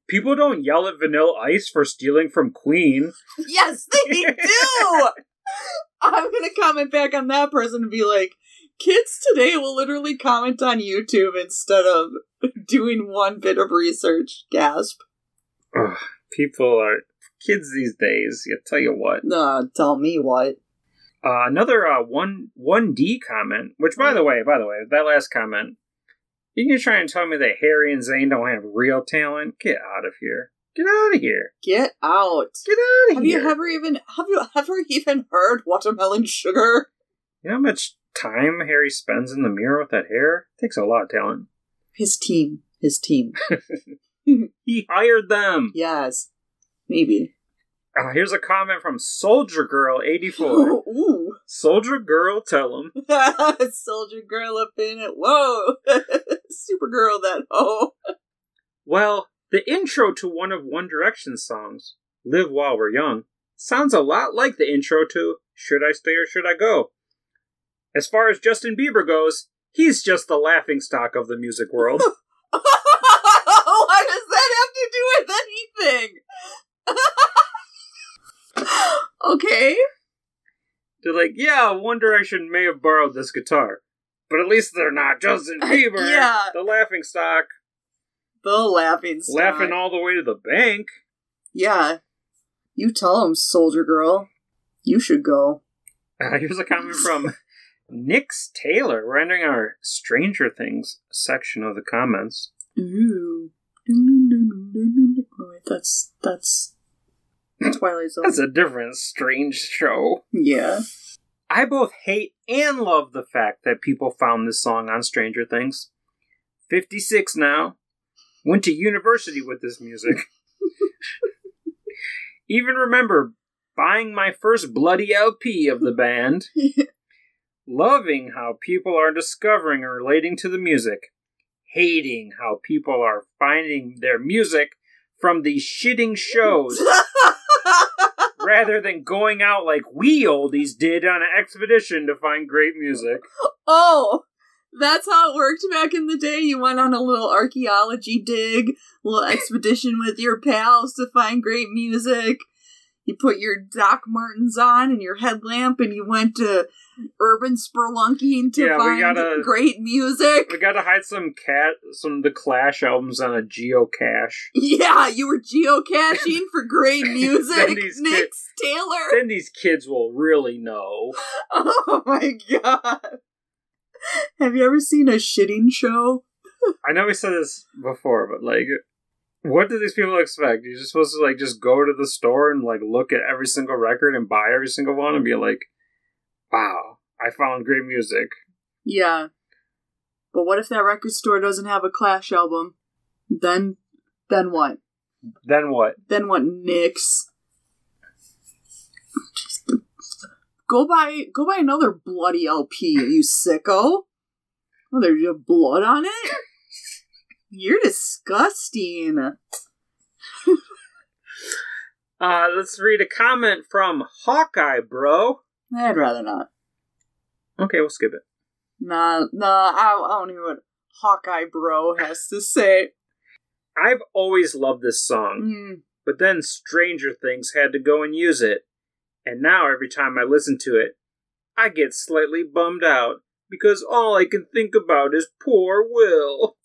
[SPEAKER 3] people don't yell at Vanilla Ice for stealing from Queen.
[SPEAKER 5] yes, they do. I'm gonna comment back on that person and be like, kids today will literally comment on YouTube instead of doing one bit of research. Gasp.
[SPEAKER 3] Ugh, people are kids these days. I tell you what.
[SPEAKER 5] Nah, tell me what.
[SPEAKER 3] Uh, another uh, one one D comment. Which, by the way, by the way, that last comment. You can try and tell me that Harry and Zayn don't have real talent? Get out of here. Get out of here.
[SPEAKER 5] Get out.
[SPEAKER 3] Get out of
[SPEAKER 5] Have
[SPEAKER 3] here.
[SPEAKER 5] you ever even have you ever even heard watermelon sugar?
[SPEAKER 3] You know how much time Harry spends in the mirror with that hair? takes a lot of talent.
[SPEAKER 5] His team. His team.
[SPEAKER 3] He hired them.
[SPEAKER 5] yes. Maybe.
[SPEAKER 3] Uh, here's a comment from Soldier Girl 84.
[SPEAKER 5] Ooh.
[SPEAKER 3] Soldier Girl, tell him.
[SPEAKER 5] Soldier girl up in it. Whoa. Supergirl that hoe.
[SPEAKER 3] Well, the intro to one of One Direction's songs, Live While We're Young, sounds a lot like the intro to Should I Stay or Should I Go? As far as Justin Bieber goes, he's just the laughing stock of the music world.
[SPEAKER 5] what does that have to do with anything? okay.
[SPEAKER 3] They're like, yeah, One Direction may have borrowed this guitar, but at least they're not Justin Bieber,
[SPEAKER 5] Yeah.
[SPEAKER 3] the laughing stock,
[SPEAKER 5] The laughing stock.
[SPEAKER 3] laughing all the way to the bank.
[SPEAKER 5] Yeah. You tell him, soldier girl. You should go.
[SPEAKER 3] Uh, here's a comment from Nix Taylor. We're entering our Stranger Things section of the comments.
[SPEAKER 5] Ooh. Oh, wait, that's that's Twilight Zone.
[SPEAKER 3] That's a different strange show.
[SPEAKER 5] yeah.
[SPEAKER 3] I both hate and love the fact that people found this song on Stranger Things. 56 now. Went to university with this music. Even remember buying my first bloody LP of the band. Loving how people are discovering and relating to the music. Hating how people are finding their music from these shitting shows rather than going out like we oldies did on an expedition to find great music.
[SPEAKER 5] oh, that's how it worked back in the day. You went on a little archaeology dig, little expedition with your pals to find great music. You put your Doc Martens on and your headlamp, and you went to urban spelunking to
[SPEAKER 3] Yeah,
[SPEAKER 5] find
[SPEAKER 3] gotta-
[SPEAKER 5] great music.
[SPEAKER 3] We gotta hide some cat, some of the Clash albums on a geocache.
[SPEAKER 5] Yeah, you were geocaching for great music, Nick Taylor.
[SPEAKER 3] Then these kids will really know.
[SPEAKER 5] Oh my god. Have you ever seen a shitting show?
[SPEAKER 3] I know we said this before, but like, what do these people expect? You're just supposed to like just go to the store and like look at every single record and buy every single one and be like, "Wow, I found great music."
[SPEAKER 5] Yeah. But what if that record store doesn't have a Clash album? Then, then what?
[SPEAKER 3] Then what?
[SPEAKER 5] Then what, Nix? Go buy, go buy another bloody LP, you sicko. Oh, there's your blood on it? You're disgusting.
[SPEAKER 3] Uh, let's read a comment from Hawkeye, bro.
[SPEAKER 5] I'd rather not.
[SPEAKER 3] Okay, we'll skip it.
[SPEAKER 5] Nah, nah, I, I don't hear what Hawkeye Bro has to say.
[SPEAKER 3] I've always loved this song,
[SPEAKER 5] Mm,
[SPEAKER 3] but then Stranger Things had to go and use it, and now every time I listen to it, I get slightly bummed out because all I can think about is poor Will.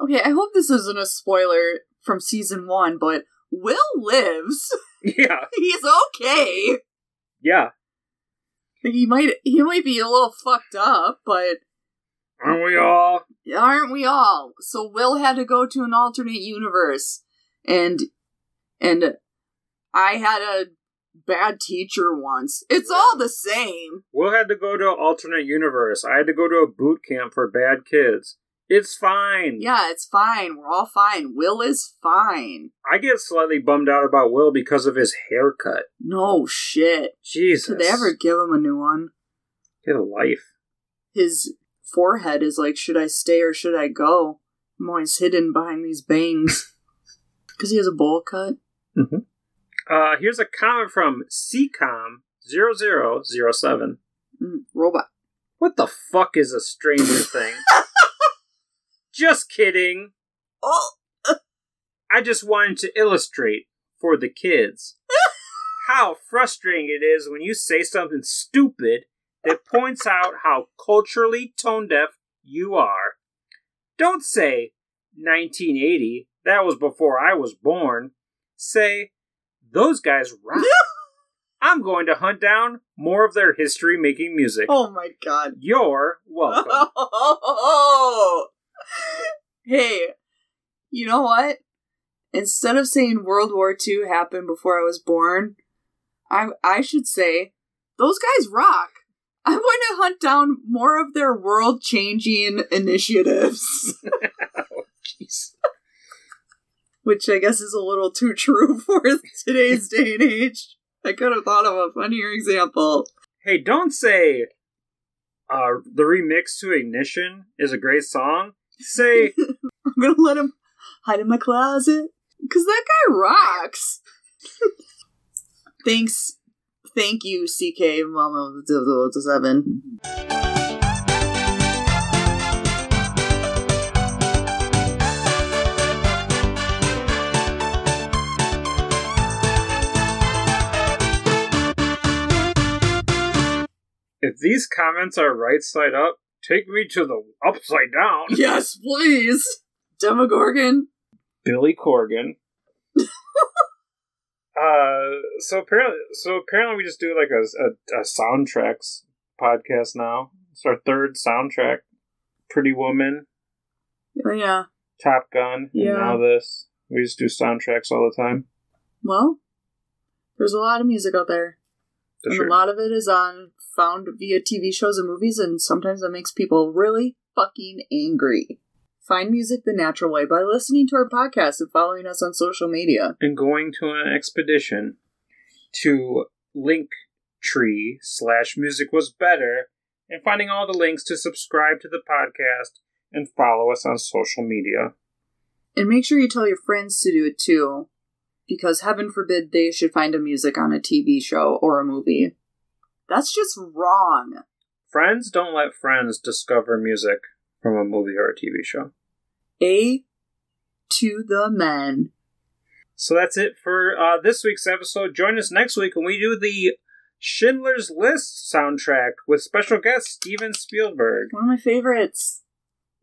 [SPEAKER 5] Okay, I hope this isn't a spoiler from season one, but Will lives.
[SPEAKER 3] Yeah,
[SPEAKER 5] He's okay.
[SPEAKER 3] yeah.
[SPEAKER 5] He might he might be a little fucked up, but
[SPEAKER 3] Aren't we all?
[SPEAKER 5] aren't we all? So Will had to go to an alternate universe, and and I had a bad teacher once. It's all the same.
[SPEAKER 3] Will had to go to an alternate universe. I had to go to a boot camp for bad kids. It's fine.
[SPEAKER 5] Yeah, it's fine. We're all fine. Will is fine.
[SPEAKER 3] I get slightly bummed out about Will because of his haircut.
[SPEAKER 5] No shit.
[SPEAKER 3] Jesus.
[SPEAKER 5] Did they ever give him a new one?
[SPEAKER 3] Get a life.
[SPEAKER 5] His forehead is like, should I stay or should I go? I'm always hidden behind these bangs. Because he has a bowl cut.
[SPEAKER 3] Uh, here's a comment from CCOM0007.
[SPEAKER 5] Mm, robot.
[SPEAKER 3] What the fuck is a Stranger Thing? just kidding.
[SPEAKER 5] Oh!
[SPEAKER 3] I just wanted to illustrate for the kids how frustrating it is when you say something stupid that points out how culturally tone deaf you are. Don't say 1980, that was before I was born. Say, those guys rock. I'm going to hunt down more of their history making music.
[SPEAKER 5] Oh my god.
[SPEAKER 3] You're welcome.
[SPEAKER 5] Oh! Hey, you know what? Instead of saying World War II happened before I was born, I I should say those guys rock. I'm going to hunt down more of their world changing initiatives.
[SPEAKER 3] Jeez.
[SPEAKER 5] Which I guess is a little too true for today's day and age. I could have thought of a funnier example.
[SPEAKER 3] Hey, don't say uh, the remix to Ignition is a great song. Say,
[SPEAKER 5] I'm gonna let him hide in my closet. Cause that guy rocks. Thanks. Thank you, CK Mama 007.
[SPEAKER 3] if these comments are right side up, take me to the upside down.
[SPEAKER 5] Yes, please! Demogorgon.
[SPEAKER 3] Billy Corgan. uh, so apparently, so apparently, we just do like a, a, a soundtracks podcast now. It's our third soundtrack. Pretty Woman,
[SPEAKER 5] yeah.
[SPEAKER 3] Top Gun,
[SPEAKER 5] Yeah.
[SPEAKER 3] and now this. We just do soundtracks all the time.
[SPEAKER 5] Well, there's a lot of music out there. And
[SPEAKER 3] sure.
[SPEAKER 5] a lot of it is on found via TV shows and movies, and sometimes that makes people really fucking angry. Find music the natural way by listening to our podcast and following us on social media.
[SPEAKER 3] and going to an expedition to Linktree slash music was better and finding all the links to subscribe to the podcast and follow us on social media.
[SPEAKER 5] And make sure you tell your friends to do it too, because heaven forbid they should find a music on a TV show or a movie. That's just wrong.
[SPEAKER 3] Friends don't let friends discover music from a movie or a TV show.
[SPEAKER 5] A to the men.
[SPEAKER 3] So that's it for uh, this week's episode. Join us next week when we do the Schindler's List soundtrack with special guest Steven Spielberg.
[SPEAKER 5] One of my favorites.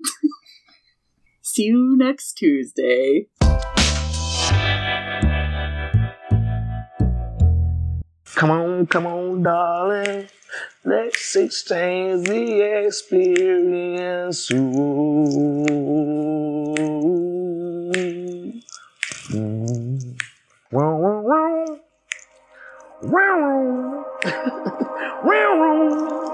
[SPEAKER 5] See you next Tuesday.
[SPEAKER 2] Come on, come on, darling. Let's exchange the experience. Ooh. Mm. Wow, wow, wow. Wow.